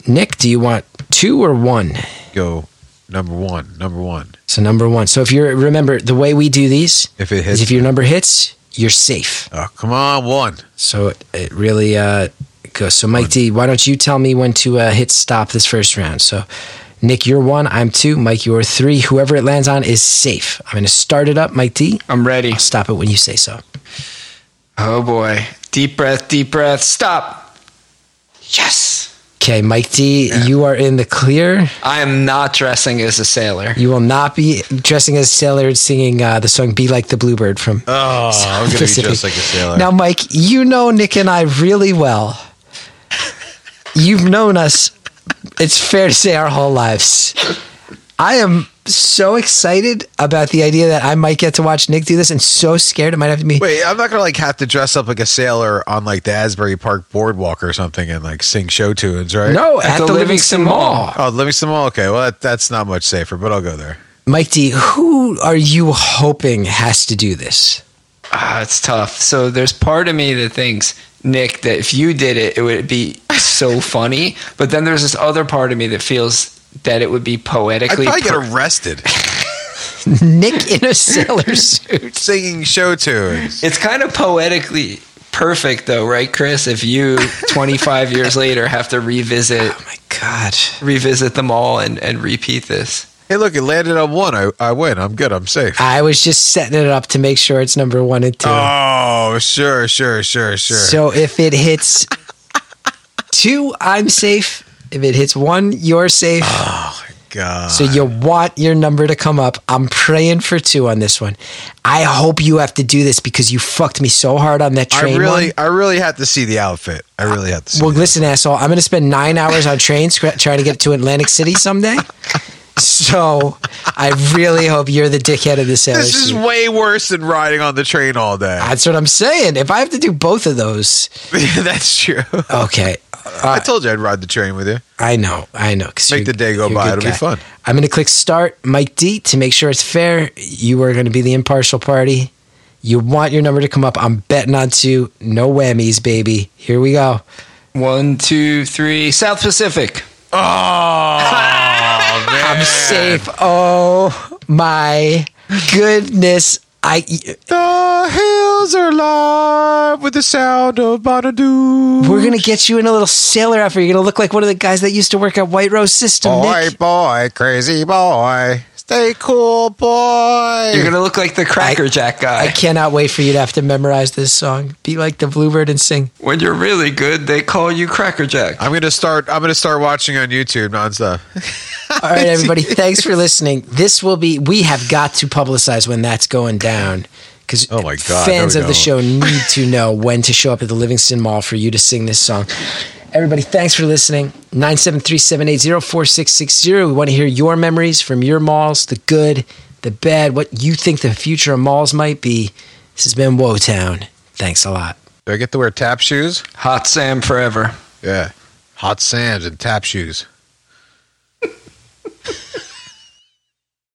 Nick, do you want two or one? Go number one, number one. So number one. So if you're remember the way we do these If it is hits, if your number hits, you're safe. oh come on, one. So it, it really uh, goes. So Mike D, why don't you tell me when to uh, hit stop this first round? So Nick, you're one. I'm two. Mike, you're three. Whoever it lands on is safe. I'm going to start it up. Mike D, I'm ready. I'll stop it when you say so. Oh boy. Deep breath, deep breath. Stop. Yes. Okay, Mike D, you are in the clear. I am not dressing as a sailor. You will not be dressing as a sailor and singing uh, the song "Be Like the Bluebird" from Oh, I'm gonna be Pacific. just like a sailor. Now, Mike, you know Nick and I really well. You've known us, it's fair to say, our whole lives. I am so excited about the idea that I might get to watch Nick do this and so scared it might have to be. Wait, I'm not gonna like have to dress up like a sailor on like the Asbury Park boardwalk or something and like sing show tunes, right? No, at, the, Livingston, Mall. Oh, Livingston Mall. Okay, well that, that's not much safer, but I'll go there. Mike D, who are you hoping has to do this? Ah, it's tough. So there's part of me that thinks, Nick, that if you did it, it would be so funny. But then there's this other part of me that feels that it would be poetically. I'd probably get arrested Nick in a sailor suit. singing show tunes. it's kind of poetically perfect, though, right, Chris? If you 25 years later have to revisit Oh my God. revisit them all and, and repeat this. Hey, look, it landed on one. I, I win. I'm good. I'm safe. I was just setting it up to make sure it's number one and two. Oh, sure, sure, sure, sure. So if it hits two, I'm safe. If it hits one, you're safe. Oh god. So you want your number to come up. I'm praying for two on this one. I hope you have to do this because you fucked me so hard on that I train. really, one. I really have to see the outfit. I really have to see. Well, listen, asshole. I'm going to spend nine hours on trains trying to get to Atlantic City someday. So I really hope you're the dickhead of the sailor This is suit. way worse than riding on the train all day. That's what I'm saying. If I have to do both of those, That's true. okay. I uh, told you I'd ride the train with you. I know, I know. Make the day go by. It'll be fun. I'm going to click start, Mike D, to make sure it's fair. You are going to be the impartial party. You want your number to come up. I'm betting on two. No whammies, baby. Here we go. One, two, three. South Pacific. Oh Oh, man, I'm safe. Oh my goodness. I The hills are alive with the sound of Bonadoo. we're gonna get you in a little sailor outfit. You're gonna look like one of the guys that used to work at White Rose System. boy, Nick. boy, crazy boy, stay cool, boy. You're gonna look like the Cracker Jack guy. I cannot wait for you to have to memorize this song. Be like the bluebird and sing. when you're really good, they call you Cracker Jack. I'm gonna start. I'm gonna start watching on YouTube nonstop. All right, everybody. Thanks for listening. This will be. We have got to publicize when that's going down because Oh my God, fans of we the show need to know when to show up at the Livingston Mall for you to sing this song. Everybody, thanks for listening. 973-780-4660. We want to hear your memories from your malls, the good, the bad, what you think the future of malls might be. This has been Wotown. Thanks a lot. Do I get to wear tap shoes? Hot Sam forever. Yeah. Hot Sam's and tap shoes.